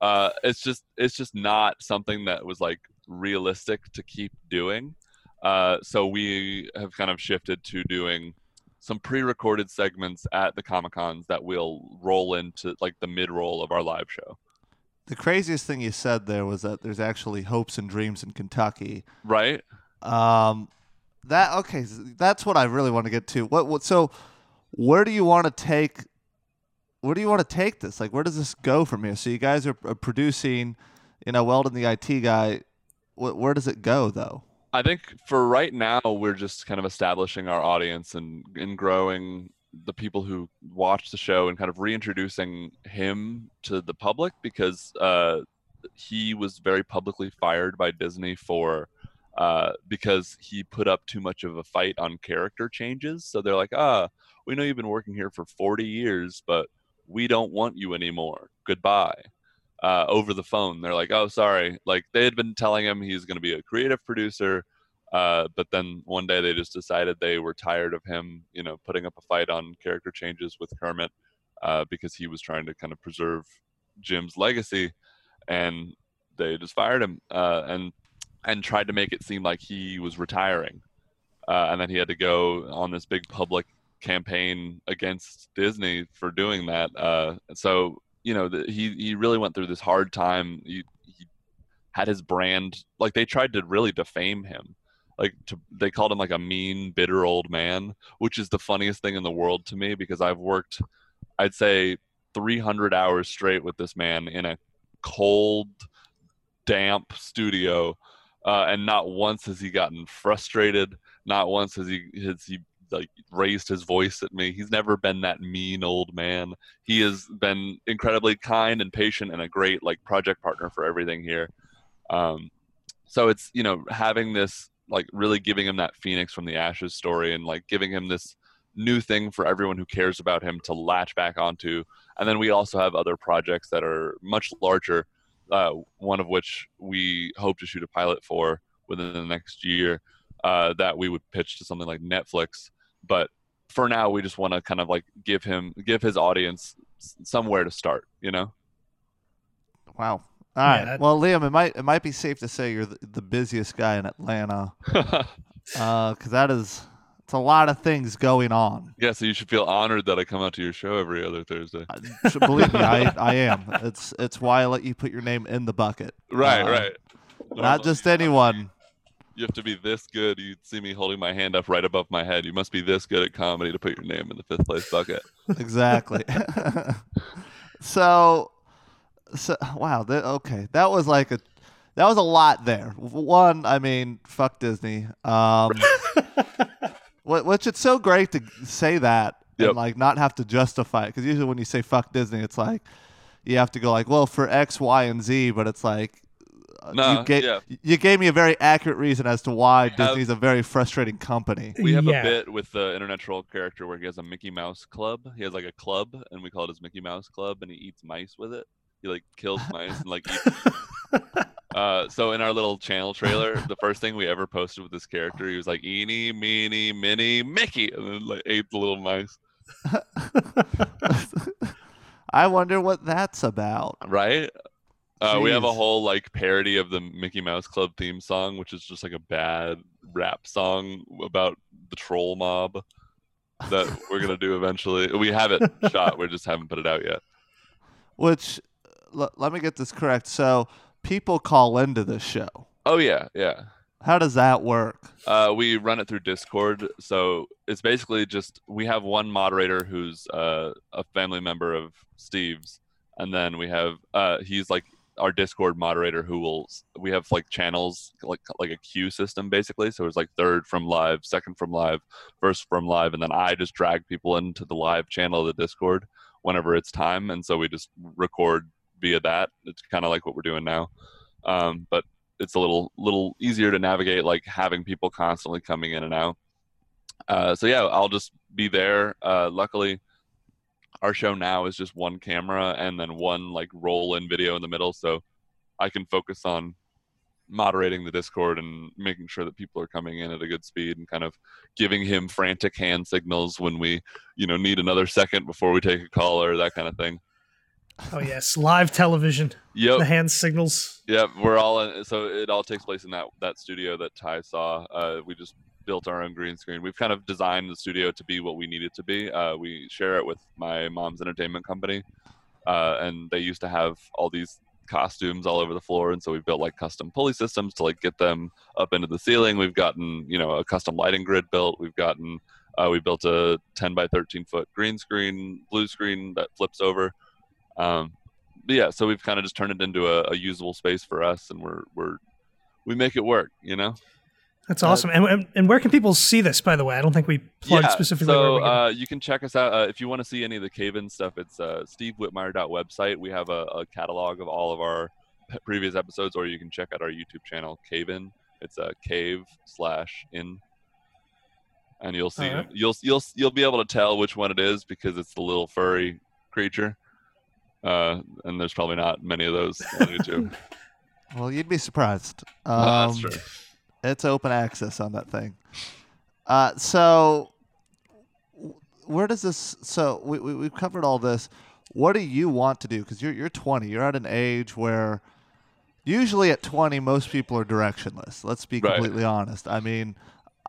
Uh, it's just it's just not something that was like realistic to keep doing. Uh, so we have kind of shifted to doing some pre-recorded segments at the Comic Cons that will roll into like the mid-roll of our live show. The craziest thing you said there was that there's actually hopes and dreams in Kentucky. Right? Um, that okay, that's what I really want to get to. What what so where do you want to take where do you want to take this? Like where does this go from here? So you guys are, are producing, you know, Weldon the IT guy. Wh- where does it go though? I think for right now, we're just kind of establishing our audience and, and growing the people who watch the show and kind of reintroducing him to the public because uh, he was very publicly fired by Disney for uh, because he put up too much of a fight on character changes. So they're like, ah, we know you've been working here for 40 years, but we don't want you anymore. Goodbye. Uh, over the phone, they're like, oh, sorry. Like they had been telling him he's going to be a creative producer. Uh, but then one day they just decided they were tired of him, you know, putting up a fight on character changes with Kermit uh, because he was trying to kind of preserve Jim's legacy, and they just fired him uh, and and tried to make it seem like he was retiring, uh, and then he had to go on this big public campaign against Disney for doing that. Uh, so you know, the, he he really went through this hard time. He, he had his brand like they tried to really defame him like to, they called him like a mean bitter old man which is the funniest thing in the world to me because i've worked i'd say 300 hours straight with this man in a cold damp studio uh, and not once has he gotten frustrated not once has he has he like raised his voice at me. He's never been that mean old man. He has been incredibly kind and patient and a great like project partner for everything here. Um, so it's you know having this like really giving him that phoenix from the ashes story and like giving him this new thing for everyone who cares about him to latch back onto. And then we also have other projects that are much larger uh, one of which we hope to shoot a pilot for within the next year uh, that we would pitch to something like netflix but for now we just want to kind of like give him give his audience somewhere to start you know Wow. All right. Yeah, that- Well, Liam, it might it might be safe to say you're the, the busiest guy in Atlanta, *laughs* because that is it's a lot of things going on. yeah so you should feel honored that i come out to your show every other thursday I- Believe me, I, *laughs* I am. It's it's why I let you put your name in the bucket. right Uh, right Not just you have to be- anyone. You have to be this good. You'd see me holding my hand up right above my head. You must be this good at comedy to put your name in the fifth place bucket. *laughs* Exactly. *laughs* so, so wow. That, okay, that was like a that was a lot there. One, I mean, fuck Disney. Um, *laughs* which it's so great to say that Yep. and like not have to justify it because usually when you say fuck Disney, it's like you have to go like, well, for X, Y, and Z. But it's like. Uh, No, you, gave, yeah. you gave me a very accurate reason as to why We have- Disney's a very frustrating company. We have Yeah. a bit with the internet troll character where he has a Mickey Mouse club. He has like a club, and we call it his Mickey Mouse club, and he eats mice with it. He like kills mice and like eats. *laughs* Uh, so in our little channel trailer, the first thing we ever posted with this character, he was like "eeny, meeny, mini, Mickey," and then like ate the little mice. *laughs* I wonder what that's about. Right? Uh, we have a whole like parody of the Mickey Mouse Club theme song, which is just like a bad rap song about the troll mob that *laughs* we're gonna do eventually. We have it shot, we just haven't put it out yet. Which, l- let me get this correct. So, people call into this show. Oh yeah, yeah. How does that work? Uh, we run it through Discord, so it's basically just we have one moderator who's uh, a family member of Steve's, and then we have uh, he's like our Discord moderator who will we have like channels like like a queue system basically. So it's like third from live, second from live, first from live, and then I just drag people into the live channel of the Discord whenever it's time, and so we just record via that. It's kind of like what we're doing now, um, but it's a little little easier to navigate like having people constantly coming in and out uh, so yeah i'll just be there uh, luckily our show now is just one camera and then one like roll in video in the middle so i can focus on moderating the discord and making sure that people are coming in at a good speed and kind of giving him frantic hand signals when we you know need another second before we take a call or that kind of thing Oh yes, live television. yep The hand signals. Yeah, we're all in, so it all takes place in that that studio that Ty saw. Uh, we just built our own green screen. We've kind of designed the studio to be what we need it to be. Uh, we share it with my mom's entertainment company, uh, and they used to have all these costumes all over the floor, and so we built like custom pulley systems to like get them up into the ceiling. We've gotten you know a custom lighting grid built. We've gotten uh, we built a 10 by 13 foot green screen, blue screen that flips over. Um, but yeah, so we've kind of just turned it into a, a usable space for us, and we're we're we make it work, you know. That's Uh, awesome. And, and and where can people see this? By the way, I don't think we plugged specifically. where So we can- uh, you can check us out uh, if you want to see any of the cave-in stuff. It's uh, stevewhitmire.website. We have a, a catalog of all of our *laughs* previous episodes, or you can check out our YouTube channel, Cave In. It's a cave slash in, and you'll see Alright. you'll you'll you'll be able to tell which one it is because it's the little furry creature. Uh, and there's probably not many of those on *laughs* YouTube. Well, you'd be surprised. Um, Uh, that's true. It's open access on that thing. Uh, so, where does this? So we, we we've covered all this. What do you want to do? Because you're you're 20. You're at an age where usually at 20 most people are directionless. Let's be Right. completely honest. I mean,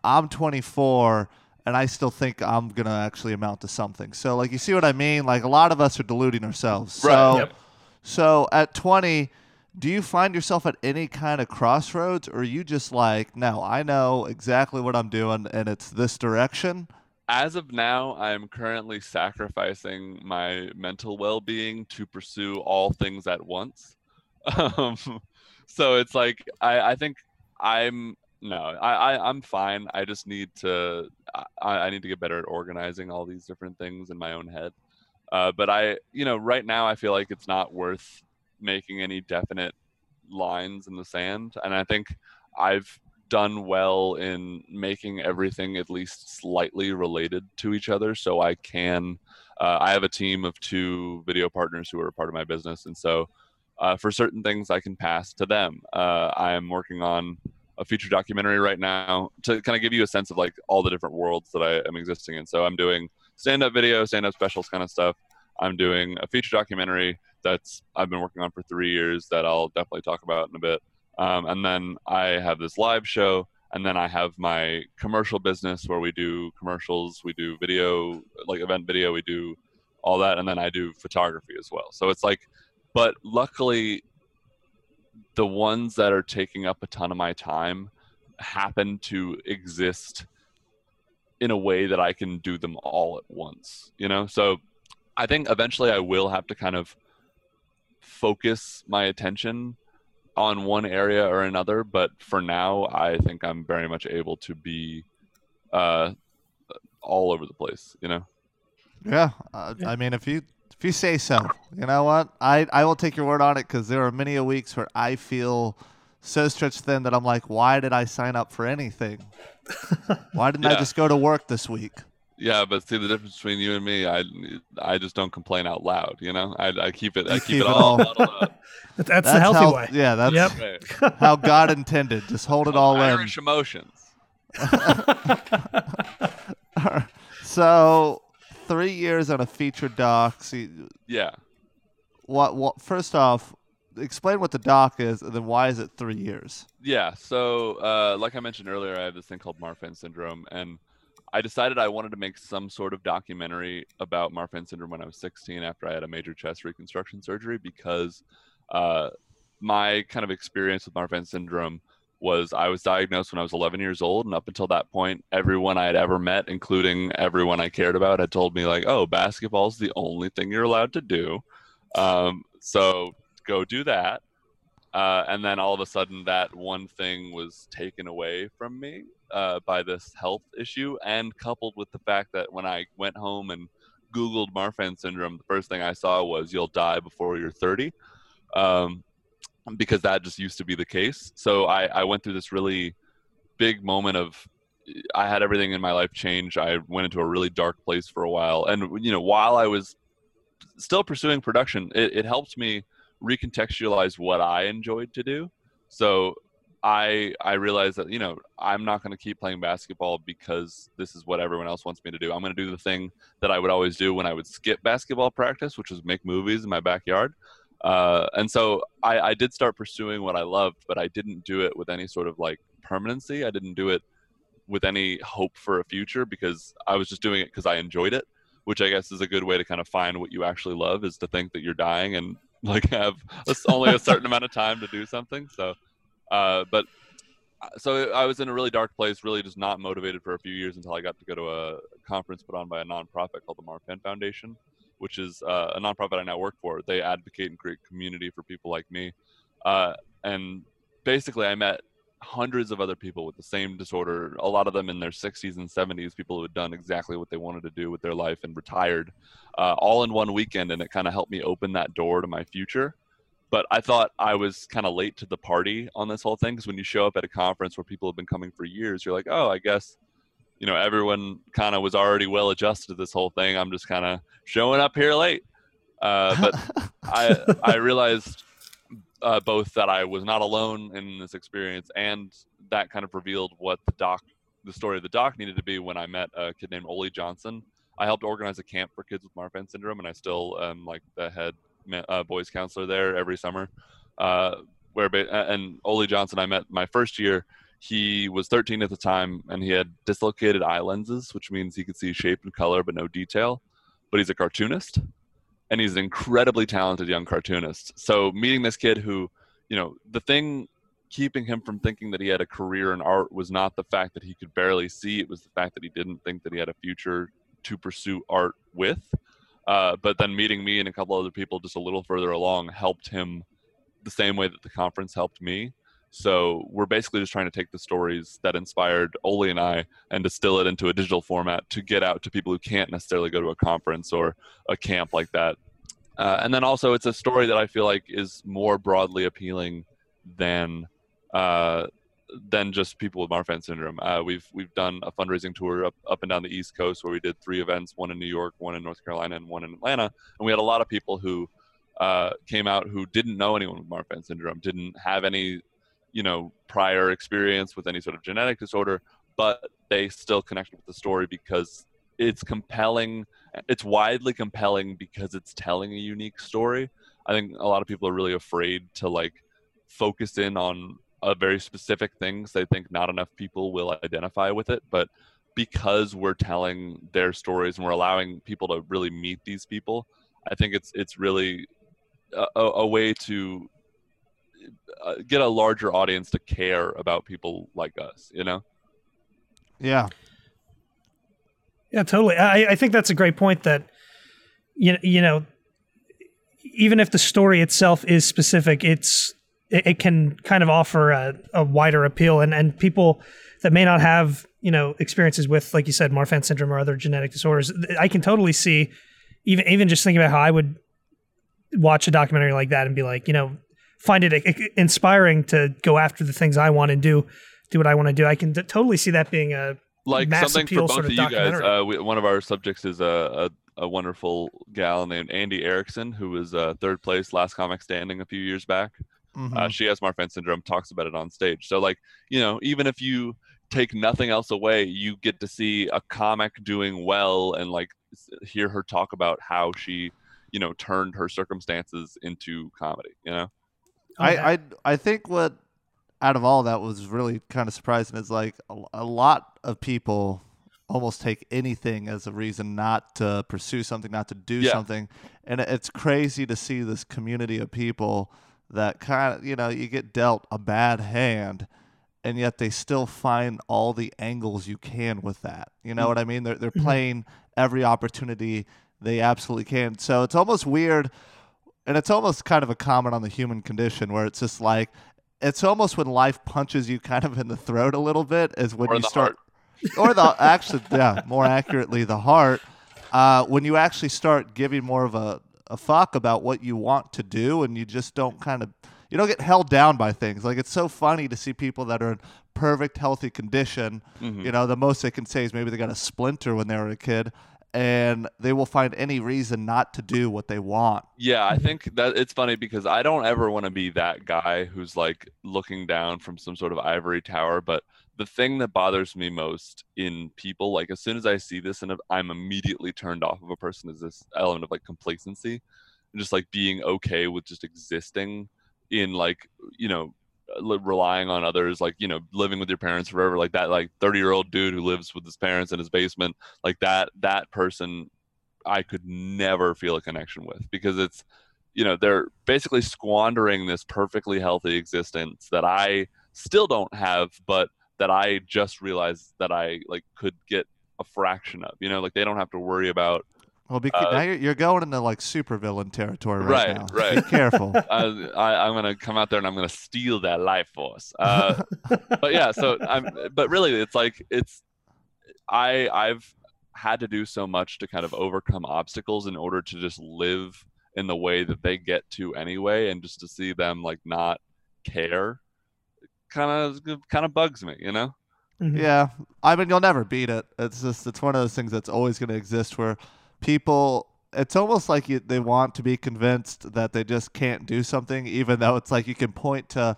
I'm 24 and I still think I'm gonna actually amount to something. So like you see what I mean? Like a lot of us are deluding ourselves. So Yep. so at 20, do you find yourself at any kind of crossroads or you just like, no, I know exactly what I'm doing and it's this direction? As of now, I'm currently sacrificing my mental well-being to pursue all things at once. Um, *laughs* so it's like I, I think I'm no, I, I I'm fine. I just need to I, I need to get better at organizing all these different things in my own head. Uh, but I, you know, right now I feel like it's not worth making any definite lines in the sand, and I think I've done well in making everything at least slightly related to each other. So i can uh, i have a team of two video partners who are a part of my business. And so uh, for certain things i can pass to them. Uh, i am working on a feature documentary right now to kind of give you a sense of like all the different worlds that i am existing in. So i'm doing stand-up video stand-up specials kind of stuff i'm doing a feature documentary that's i've been working on for three years that i'll definitely talk about in a bit um, and then I have this live show, and then I have my commercial business where we do commercials, we do video, like event video, we do all that, and then I do photography as well. So it's like, but luckily, the ones that are taking up a ton of my time happen to exist in a way that I can do them all at once, you know? So I think eventually I will have to kind of focus my attention on one area or another but for now i think i'm very much able to be uh all over the place you know Yeah, uh, I mean, if you if you say so, you know what? I I will take your word on it because there are many a weeks where I feel so stretched thin that I'm like, why did I sign up for anything? Why didn't I just go to work this week? Yeah but see the difference between you and me i i just don't complain out loud you know i, I keep it i keep, keep it it all all- *laughs* That's, that's the healthy how, way. Yeah, that's Yep. right. how God intended. Just hold it all in. emotions *laughs* So, three years on a feature doc. See, yeah what? What? First off, explain what the doc is, and then why is it three years? Yeah. So, uh, like I mentioned earlier, I have this thing called Marfan syndrome, and I decided I wanted to make some sort of documentary about Marfan syndrome when I was 16 after I had a major chest reconstruction surgery because uh, my kind of experience with Marfan syndrome was I was diagnosed when I was 11 years old, and up until that point, everyone I had ever met, including everyone I cared about, had told me like, "Oh, basketball's the only thing you're allowed to do." Um, so go do that. Uh, and then all of a sudden, that one thing was taken away from me uh, by this health issue, and coupled with the fact that when I went home and Googled Marfan syndrome, the first thing I saw was "you'll die before you're 30," um, because that just used to be the case. So I, I went through this really big moment of I had everything in my life change. I went into a really dark place for a while, and you know, while I was still pursuing production, it, it helped me recontextualize what I enjoyed to do. So I I realized that you know I'm not going to keep playing basketball because this is what everyone else wants me to do. I'm going to do the thing that I would always do when I would skip basketball practice, which was make movies in my backyard. Uh, and so I, I did start pursuing what I loved, but I didn't do it with any sort of like permanency. I didn't do it with any hope for a future because I was just doing it because I enjoyed it, which I guess is a good way to kind of find what you actually love is to think that you're dying and like have a, only a certain amount of time to do something. So, uh, but so I was in a really dark place, really just not motivated for a few years until I got to go to a conference put on by a nonprofit called the Marfan Foundation, which is uh, a nonprofit I now work for. They advocate and create community for people like me. Uh, and basically, I met hundreds of other people with the same disorder, a lot of them in their 60s and 70s, people who had done exactly what they wanted to do with their life and retired, uh, all in one weekend. And it kind of helped me open that door to my future. But I thought I was kind of late to the party on this whole thing because when you show up at a conference where people have been coming for years, you're like, oh, I guess you know everyone kind of was already well adjusted to this whole thing. I'm just kind of showing up here late. Uh, but *laughs* I I realized uh, both that I was not alone in this experience, and that kind of revealed what the doc, the story of the doc, needed to be when I met a kid named Oli Johnson. I helped organize a camp for kids with Marfan syndrome, and I still am like the head uh, boys counselor there every summer. Uh, where and Oli Johnson, I met my first year. He was 13 at the time, and he had dislocated eye lenses, which means he could see shape and color but no detail. But he's a cartoonist, and he's an incredibly talented young cartoonist. So meeting this kid who, you know, the thing keeping him from thinking that he had a career in art was not the fact that he could barely see; it was the fact that he didn't think that he had a future to pursue art with. Uh, but then meeting me and a couple other people just a little further along helped him the same way that the conference helped me. So we're basically just trying to take the stories that inspired Oli and I and distill it into a digital format to get out to people who can't necessarily go to a conference or a camp like that. Uh, and then also, it's a story that I feel like is more broadly appealing than uh, than just people with Marfan syndrome. Uh, we've we've done a fundraising tour up up and down the East Coast where we did three events: one in New York, one in North Carolina, and one in Atlanta. And we had a lot of people who uh, came out who didn't know anyone with Marfan syndrome, didn't have any, you know, prior experience with any sort of genetic disorder, but they still connected with the story because it's compelling. It's widely compelling because it's telling a unique story. I think a lot of people are really afraid to like focus in on a very specific things. They think not enough people will identify with it, but because we're telling their stories and we're allowing people to really meet these people, I think it's it's really a, a way to uh, get a larger audience to care about people like us. You know? Yeah. Yeah, totally. I, I think that's a great point that you you know even if the story itself is specific, it's it, it can kind of offer a, a wider appeal and, and people that may not have, you know, experiences with, like you said, Marfan syndrome or other genetic disorders. I can totally see even even just thinking about how I would watch a documentary like that and be like, you know, find it inspiring to go after the things I want and do do what I want to do. I can d- totally see that being a like mass something for appeal both sort of of you guys. Uh, we, one of our subjects is a, a, a wonderful gal named Andy Erickson, who was uh, third place last comic standing a few years back. Mhm. Uh, she has Marfan syndrome, talks about it on stage. So, like, you know, even if you take nothing else away, you get to see a comic doing well and like hear her talk about how she, you know, turned her circumstances into comedy. You know, I, I I think what out of all that was really kind of surprising is like a, a lot of people almost take anything as a reason not to pursue something, not to do Yeah. something, and it's crazy to see this community of people that kind of you know you get dealt a bad hand. And yet they still find all the angles you can with that. You know what I mean? They're they're playing every opportunity they absolutely can. So it's almost weird and it's almost kind of a comment on the human condition where it's just like it's almost when life punches you kind of in the throat a little bit is when Or you the start or the *laughs* actually yeah more accurately the heart uh, when you actually start giving more of a, a fuck about what you want to do and you just don't kind of you don't get held down by things like it's so funny to see people that are in perfect healthy condition Mhm. you know the most they can say is maybe they got a splinter when they were a kid and they will find any reason not to do what they want Yeah, I think that it's funny because I don't ever want to be that guy who's like looking down from some sort of ivory tower. But the thing that bothers me most in people, like as soon as I see this and I'm immediately turned off of a person, is this element of like complacency and just like being okay with just existing in like, you know, uh, relying on others, like, you know, living with your parents forever, like that, like 30 year old dude who lives with his parents in his basement, like that, that person I could never feel a connection with because it's, you know, they're basically squandering this perfectly healthy existence that I still don't have, but that I just realized that I like could get a fraction of. You know, like they don't have to worry about. Well, be, Uh, now you're, you're going into like supervillain territory right, Right, now. right. Be careful. *laughs* Uh, I, I'm gonna come out there and I'm gonna steal that life force. Uh, *laughs* but yeah, so I'm. But really, it's like it's. I I've had to do so much to kind of overcome obstacles in order to just live in the way that they get to anyway and just to see them like not care kind of kind of bugs me you know Mhm. Yeah, I mean, you'll never beat it. It's just it's one of those things that's always going to exist where people. It's almost like you, they want to be convinced that they just can't do something, even though it's like you can point to.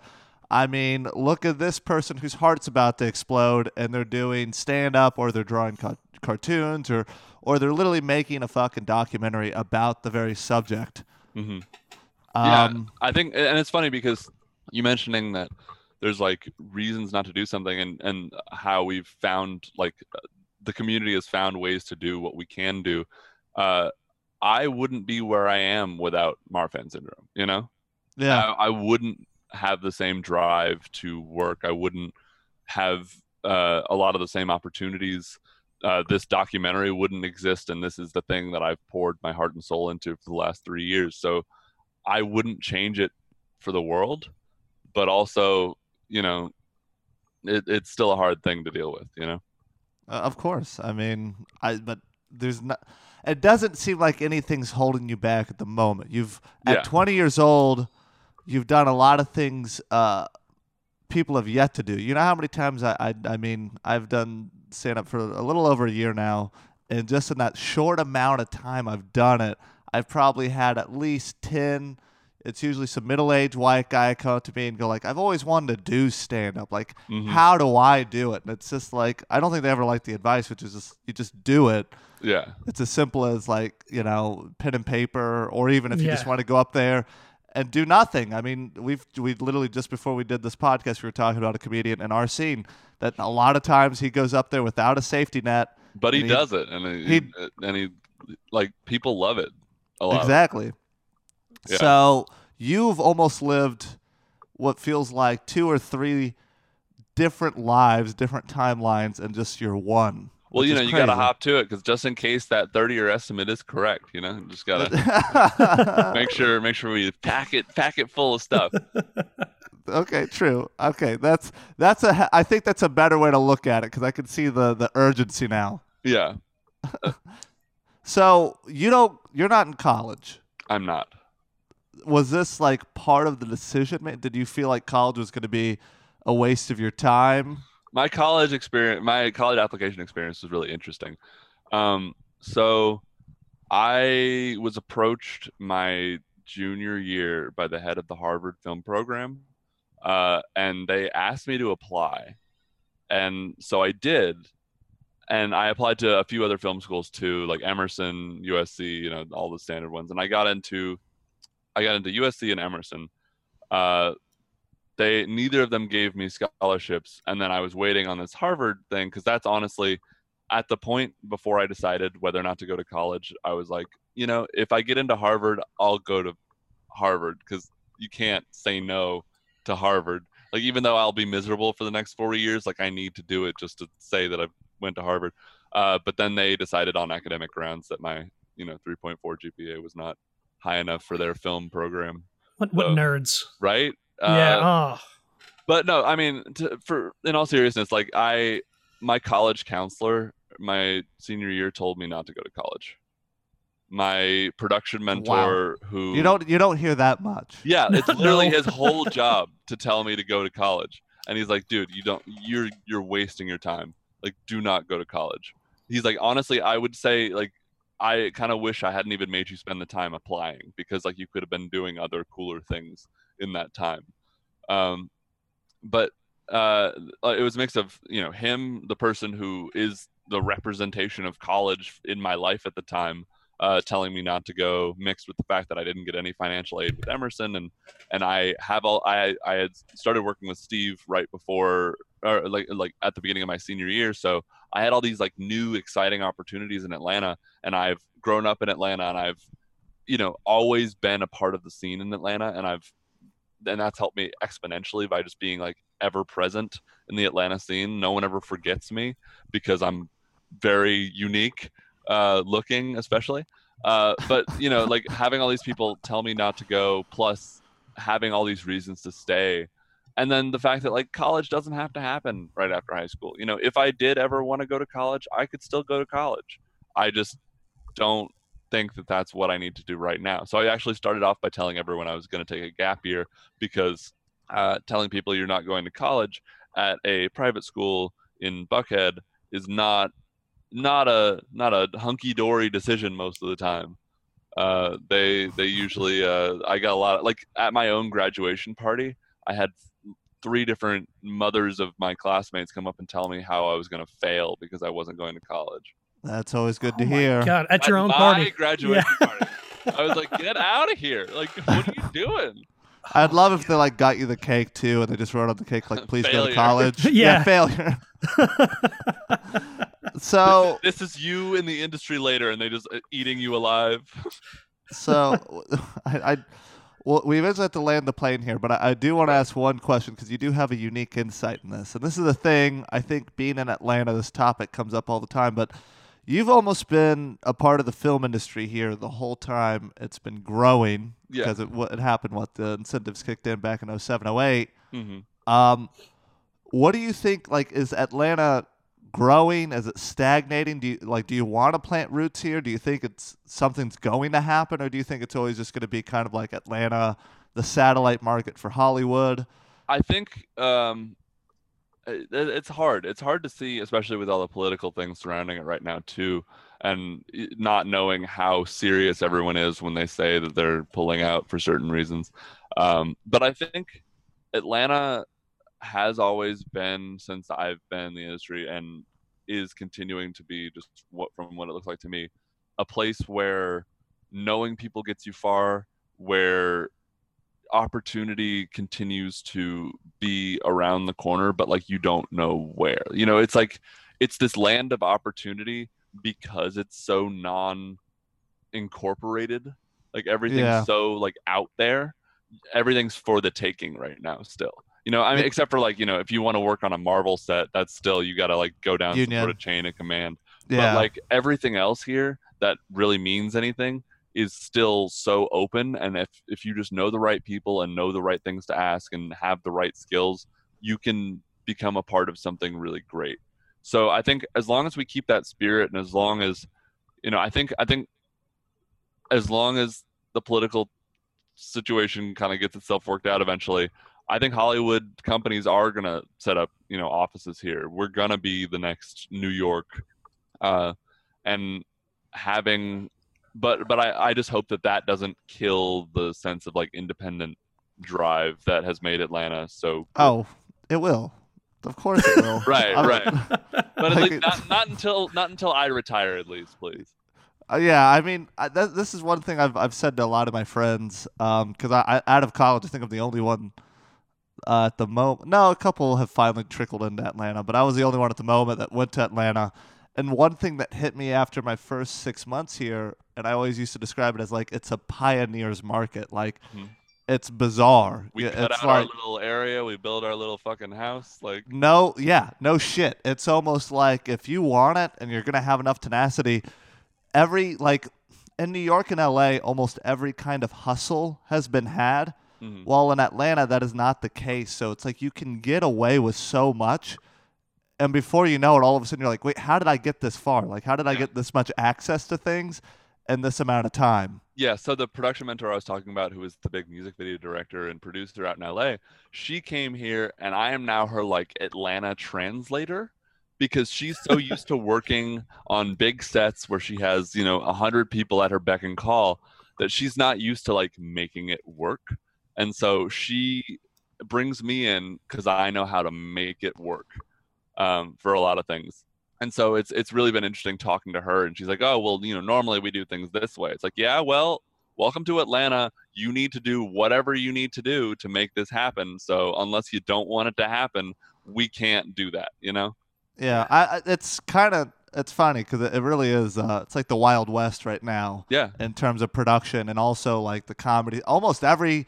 I mean, look at this person whose heart's about to explode, and they're doing stand up, or they're drawing ca- cartoons, or or they're literally making a fucking documentary about the very subject. hmm Um, I think, and it's funny because you mentioning that there's like reasons not to do something, and and how we've found like uh, the community has found ways to do what we can do. Uh, I wouldn't be where I am without Marfan syndrome. You know, yeah, I, I wouldn't have the same drive to work. I wouldn't have uh, a lot of the same opportunities. Uh, this documentary wouldn't exist, and this is the thing that I've poured my heart and soul into for the last three years. So I wouldn't change it for the world, but also, you know, it, it's still a hard thing to deal with. You know, Uh, of course. I mean, I but there's not. It doesn't seem like anything's holding you back at the moment. You've at Yeah. 20 years old, you've done a lot of things uh, people have yet to do. You know how many times I I, I mean I've done stand up for a little over a year now, and just in that short amount of time I've done it, I've probably had at least 10. It's usually some middle-aged white guy come up to me and go like, "I've always wanted to do stand-up. Like, Mhm. how do I do it?" And it's just like I don't think they ever like the advice, which is just you just do it. yeah, It's as simple as like you know pen and paper, or even if you just want to go up there and do nothing. I mean, we've we literally just before we did this podcast, we were talking about a comedian in our scene that a lot of times he goes up there without a safety net. but he, he- does it, and he, he- and he like people love it a lot. Exactly. Yeah. So you've almost lived what feels like two or three different lives, different timelines, and just your one. Well, you know, you got to hop to it because just in case that 30 year estimate is correct, you know, just got to *laughs* make sure make sure we pack it pack it full of stuff. *laughs* okay, true. Okay, that's that's a. I think that's a better way to look at it because I can see the the urgency now. yeah, *laughs* So you don't. You're not in college. I'm not. Was this like part of the decision? Did you feel like college was going to be a waste of your time? My college experience, my college application experience was really interesting. Um, so I was approached my junior year by the head of the Harvard film program, uh, and they asked me to apply, and so I did. And I applied to a few other film schools too, like Emerson, USC, you know, all the standard ones. And I got into, I got into USC and Emerson. Uh, they neither of them gave me scholarships and then i was waiting on this harvard thing because that's honestly at the point before i decided whether or not to go to college i was like you know if i get into harvard i'll go to harvard because you can't say no to harvard like even though i'll be miserable for the next four years like i need to do it just to say that i went to harvard uh, but then they decided on academic grounds that my you know 3.4 gpa was not high enough for their film program What what Oh. nerds? right yeah. Uh, Oh. but no i mean to, for in all seriousness like i my college counselor my senior year told me not to go to college my production mentor who You don't. You don't hear that much. yeah *laughs* it's literally his whole *laughs* job to tell me to go to college and he's like dude you don't you're you're wasting your time like do not go to college he's like honestly i would say like i kind of wish i hadn't even made you spend the time applying because like you could have been doing other cooler things in that time. Um but uh it was a mix of you know him the person who is the representation of college in my life at the time uh, telling me not to go, mixed with the fact that I didn't get any financial aid with Emerson, and and I have all I I had started working with Steve right before or like like at the beginning of my senior year, so I had all these like new exciting opportunities in Atlanta, and I've grown up in Atlanta, and I've you know always been a part of the scene in Atlanta, and I've and that's helped me exponentially by just being like ever present in the Atlanta scene. No one ever forgets me because I'm very unique uh, looking, especially. Uh, but you know, like having all these people tell me not to go, plus having all these reasons to stay, and then the fact that like college doesn't have to happen right after high school. You know, if I did ever want to go to college, I could still go to college. I just don't think that that's what I need to do right now. So I actually started off by telling everyone I was going to take a gap year because uh, telling people you're not going to college at a private school in Buckhead is not not a not a hunky dory decision most of the time. Uh, they they usually uh, I got a lot of, like at my own graduation party I had three different mothers of my classmates come up and tell me how I was going to fail because I wasn't going to college. That's always good to Oh my hear. God, at your At own my party. *laughs* graduation party. I was like, get out of here! Like, what are you doing? I'd love if they like got you the cake too, and they just wrote on the cake like, *laughs* "Please go to college." *laughs* Yeah. failure. so, This is you in the industry later, and they just uh, eating you alive. so I, I well, we eventually have to land the plane here, but I, I do want to ask one question because you do have a unique insight in this, and this is the thing. I think being in Atlanta, this topic comes up all the time, but you've almost been a part of the film industry here the whole time. It's been growing Yeah. because it, what it happened. What the incentives kicked in back in 07, 08. hmm Um, what do you think? Like, is Atlanta growing? Is it stagnating? Do you like? Do you want to plant roots here? Do you think it's something's going to happen, or do you think it's always just going to be kind of like Atlanta, the satellite market for Hollywood? I think um, it, it's hard. It's hard to see, especially with all the political things surrounding it right now, too, and not knowing how serious everyone is when they say that they're pulling out for certain reasons. Um, but I think Atlanta has always been, since I've been in the industry, and is continuing to be, just what from what it looks like to me, a place where knowing people gets you far, where opportunity continues to be around the corner but like you don't know where. You know it's like it's this land of opportunity because it's so non incorporated like everything's Yeah. so like out there. Everything's for the taking right now still you know i mean except for like you know if you want to work on a marvel set that's still you got to like go down some Union. sort of chain of command. Yeah, but like everything else here that really means anything is still so open and if if you just know the right people and know the right things to ask and have the right skills you can become a part of something really great. So i think as long as we keep that spirit and as long as you know i think i think as long as the political situation kind of gets itself worked out eventually i think hollywood companies are going to set up you know offices here we're going to be the next new york uh, and having but but I, I just hope that that doesn't kill the sense of like independent drive that has made atlanta so oh, it will. Of course, it will. *laughs* Right, right. *laughs* but at like least not, not until not until i retire at least please Uh, yeah, I mean, I, th- this is one thing I've I've said to a lot of my friends. Because I, I out of college, I think I'm the only one uh, at the moment. No, a couple have finally trickled into Atlanta, but I was the only one at the moment that went to Atlanta. And one thing that hit me after my first six months here, and I always used to describe it as like it's a pioneer's market. Like Mhm. it's bizarre. we Yeah, cut it's out like, our little area we build our little fucking house like no, yeah, no shit. It's almost like if you want it and you're gonna have enough tenacity, every like in New York and LA, almost every kind of hustle has been had. Mhm. While in Atlanta, that is not the case. So it's like you can get away with so much. And before you know it, all of a sudden you're like, wait, how did I get this far? Like, how did I get this much access to things in this amount of time? Yeah, so the production mentor I was talking about, who was the big music video director and producer out in LA, she came here, and I am now her like Atlanta translator because she's so *laughs* used to working on big sets where she has you know a hundred people at her beck and call that she's not used to like making it work, and so she brings me in because I know how to make it work um, for a lot of things and so it's it's really been interesting talking to her and she's like oh well you know normally we do things this way it's like yeah well welcome to atlanta you need to do whatever you need to do to make this happen so unless you don't want it to happen we can't do that you know Yeah, I, it's kind of it's funny because it, it really is. Uh, it's like the Wild West right now. yeah in terms of production and also like the comedy. Almost every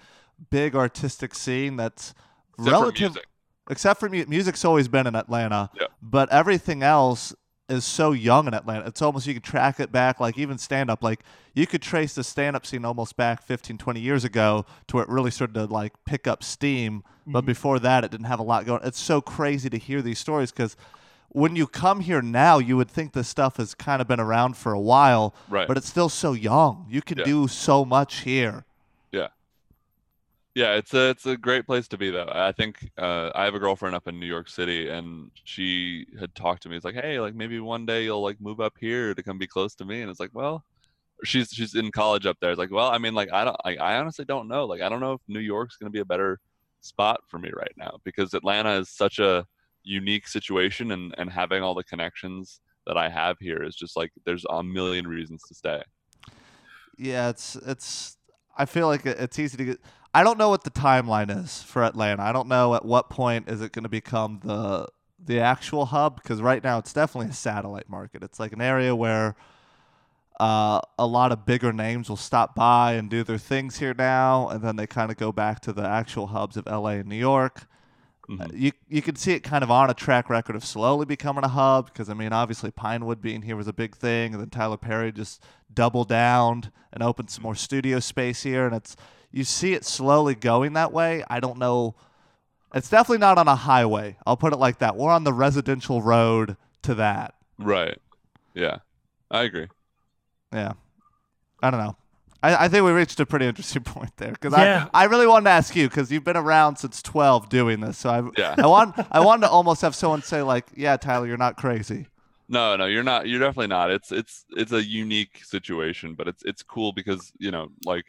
big artistic scene that's except for relative, music. except for mu- music's always been in Atlanta. Yeah. But everything else is so young in Atlanta. It's almost you can track it back like even stand up like you could trace the stand up scene almost back 15 20 years ago to where it really started to like pick up steam, but mm-hmm. before that it didn't have a lot going. It's so crazy to hear these stories cuz when you come here now, you would think this stuff has kind of been around for a while, Right. but it's still so young. You can Yeah. do so much here. Yeah, it's a it's a great place to be though. I think uh, I have a girlfriend up in New York City, and she had talked to me. It's like, hey, like maybe one day you'll like move up here to come be close to me. And it's like, well, she's she's in college up there. It's like, well, I mean, like I don't, I honestly don't know. Like I don't know if New York's gonna be a better spot for me right now because Atlanta is such a unique situation, and and having all the connections that I have here is just like there's a million reasons to stay. Yeah, it's it's. I feel like it's easy to get. I don't know what the timeline is for Atlanta. I don't know at what point is it going to become the the actual hub because right now it's definitely a satellite market. It's like an area where uh, a lot of bigger names will stop by and do their things here now, and then they kind of go back to the actual hubs of LA and New York. Mhm. Uh, You you can see it kind of on a track record of slowly becoming a hub because I mean obviously Pinewood being here was a big thing, and then Tyler Perry just doubled down and opened some more studio space here, and it's you see it slowly going that way. I don't know. It's definitely not on a highway. I'll put it like that. We're on the residential road to that. Right. Yeah, I agree. Yeah. I don't know. I, I think we reached a pretty interesting *laughs* point there because Yeah. I, I really wanted to ask you because you've been around since 12 doing this. So I, Yeah. I want I wanted to almost have someone say like, yeah, Tyler, you're not crazy. No, no, you're not. You're definitely not. It's it's it's a unique situation, but it's it's cool because you know, like,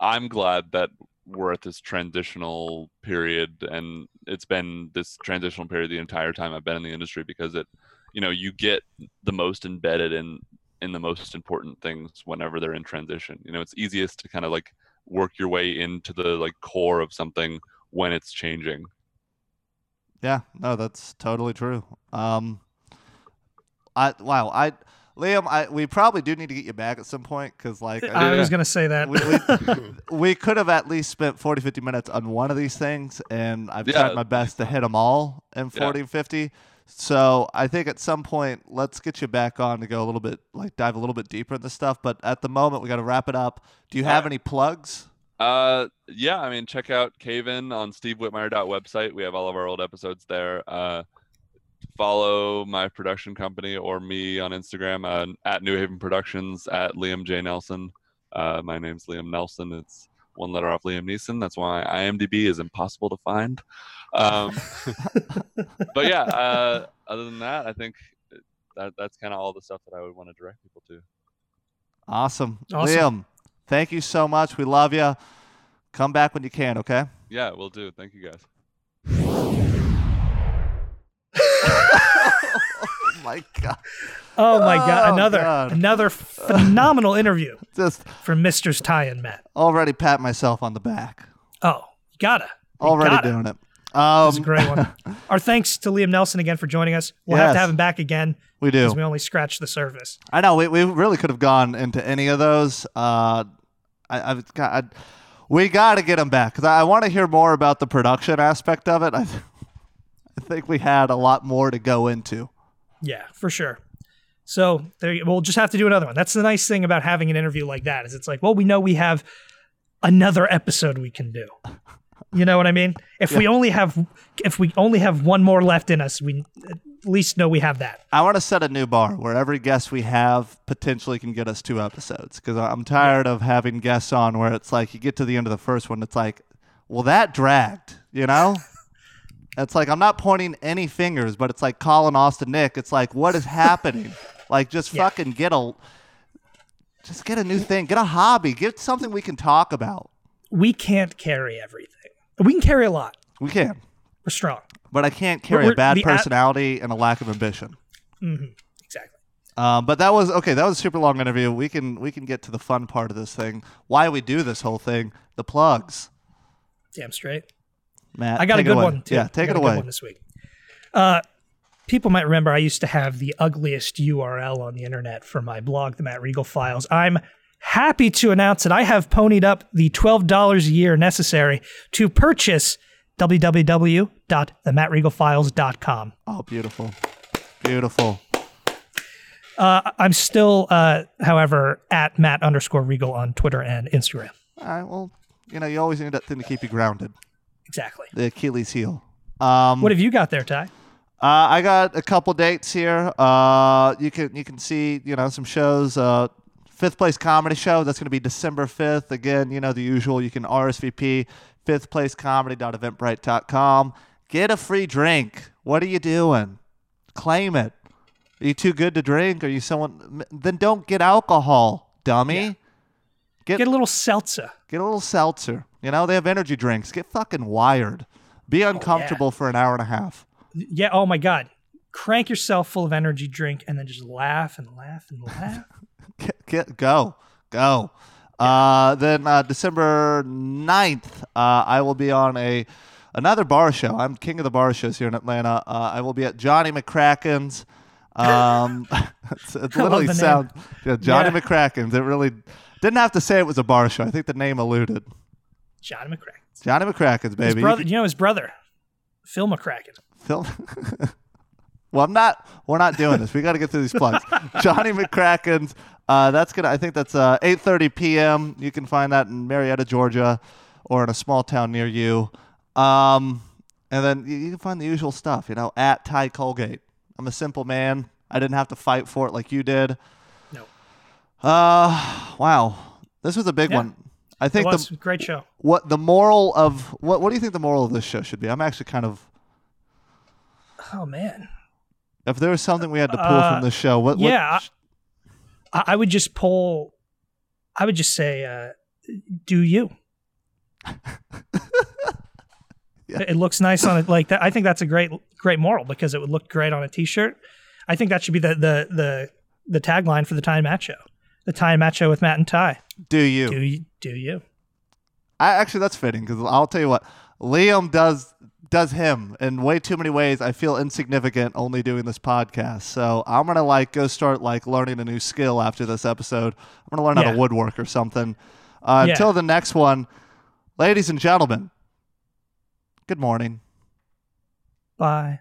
I'm glad that we're at this transitional period, and it's been this transitional period the entire time I've been in the industry because it, you know, you get the most embedded in in the most important things whenever they're in transition. You know, it's easiest to kind of like work your way into the like core of something when it's changing. Yeah, no, that's totally true. Um, I wow, I Liam, I we probably do need to get you back at some point because like I I was gonna say that. we, we, *laughs* we could have at least spent 40 50 minutes on one of these things and i've Yeah. tried my best to hit them all in Yeah. 40 50 so i think at some point let's get you back on to go a little bit like dive a little bit deeper in this stuff but at the moment we got to wrap it up do you have Alright. any plugs Uh, yeah, I mean, check out Cave In on stevewhitmire.website. We have all of our old episodes there. Uh, follow my production company or me on Instagram uh, at New Haven Productions at Liam J Nelson. Uh, my name's Liam Nelson. It's one letter off Liam Neeson. That's why IMDb is impossible to find. Um, *laughs* but yeah, uh, other than that, I think that that's kind of all the stuff that I would want to direct people to. awesome. Awesome. liam thank you so much we love you come back when you can okay Yeah, we'll do. Thank you guys. My god Oh my god, Oh, another God. another phenomenal interview *laughs* just from Mr. Ty and Matt. already pat myself on the back Oh, you gotta. You already gotta. doing it That was a um, great one. *laughs* Our thanks to Liam Nelson again for joining us. We'll have to have him back again we do because we only scratched the surface. I know we, we really could have gone into any of those. Uh, I, I've got, I, we got to get him back because I, I want to hear more about the production aspect of it. I, *laughs* I think we had a lot more to go into. Yeah, for sure. So there, you- we'll just have to do another one. That's the nice thing about having an interview like that is it's like, well, we know we have another episode we can do. You know what I mean? If we only have, if we only have one more left in us, we at least know we have that. I want to set a new bar where every guest we have potentially can get us two episodes because I'm tired of having guests on where it's like you get to the end of the first one, it's like, well, that dragged, you know? It's like I'm not pointing any fingers, but it's like Colin Austin Nick. It's like, what is happening? *laughs* like, just Yeah. fucking get a, just get a new thing, get a hobby, get something we can talk about. We can't carry everything. We can carry a lot. We can, We're strong. but I can't carry we're- a bad personality and a lack of ambition. Exactly. Um, but that was okay. That was a super long interview. We can we can get to the fun part of this thing. Why we do this whole thing? The plugs. Damn straight. Matt, I got a good one too. Yeah, take it away. this week. Uh, people might remember I used to have the ugliest URL on the internet for my blog, The Matt Regal Files. I'm happy to announce that I have ponied up the twelve dollars a year necessary to purchase www.themattregalfiles.com. Oh, beautiful, beautiful. Uh, I'm still, uh, however, at Matt underscore Regal on Twitter and Instagram. All right. Well, you know, you always need that thing to keep you grounded. Exactly. The Achilles heel. Um, What have you got there, Ty? Uh, I got a couple dates here. Uh, you can you can see you know some shows. Uh, fifth place comedy show that's going to be December fifth. Again, you know the usual. You can RSVP fifth place comedy.eventbrite.com. Get a free drink. What are you doing? Claim it. Are you too good to drink? Are you someone? Then don't get alcohol, dummy. Yeah. Get Get a little seltzer. Get a little seltzer. You know, they have energy drinks. Get fucking wired. Be uncomfortable for an hour and a half. Yeah. Oh my God. Crank yourself full of energy drink and then just laugh and laugh and laugh. *laughs* Get, get go. Go. Uh, then uh, December 9th, uh, I will be on a another bar show. I'm king of the bar shows here in Atlanta. Uh, I will be at Johnny McCracken's. Um, *laughs* it's, it literally the name. sound yeah, Johnny Yeah. McCracken's. It really didn't have to say it was a bar show. I think the name alluded. Johnny McCracken. Johnny McCracken's, His baby. You brother, can- you know his brother, Phil McCracken. Phil. *laughs* well, I'm not. We're not doing this. We got to get through these plugs. *laughs* Johnny McCracken's. Uh, that's gonna. I think that's uh, 8:30 p.m. You can find that in Marietta, Georgia, or in a small town near you. Um, and then you, you can find the usual stuff. You know, at Ty Colgate. I'm a simple man. I didn't have to fight for it like you did. No. Uh, wow. This was a big Yeah. one. I It think was the great show. What the moral of what what do you think the moral of this show should be? I'm actually kind of Oh man. if there was something we had to pull Uh, from the show, what? what yeah, I, I would just pull. I would just say, uh, "Do you?" *laughs* Yeah. It looks nice on it. Like that. I think that's a great, great moral because it would look great on a T-shirt. I think that should be the the the the tagline for the Ty and Matt Show. The Time Match Show with Matt and Ty. do you? Do you? Do you? I actually that's fitting because I'll tell you what, Liam does does him in way too many ways. I feel insignificant only doing this podcast. So I'm gonna like go start like learning a new skill after this episode. I'm gonna learn how to woodwork or something. Uh, Yeah. Until the next one, ladies and gentlemen. Good morning. Bye.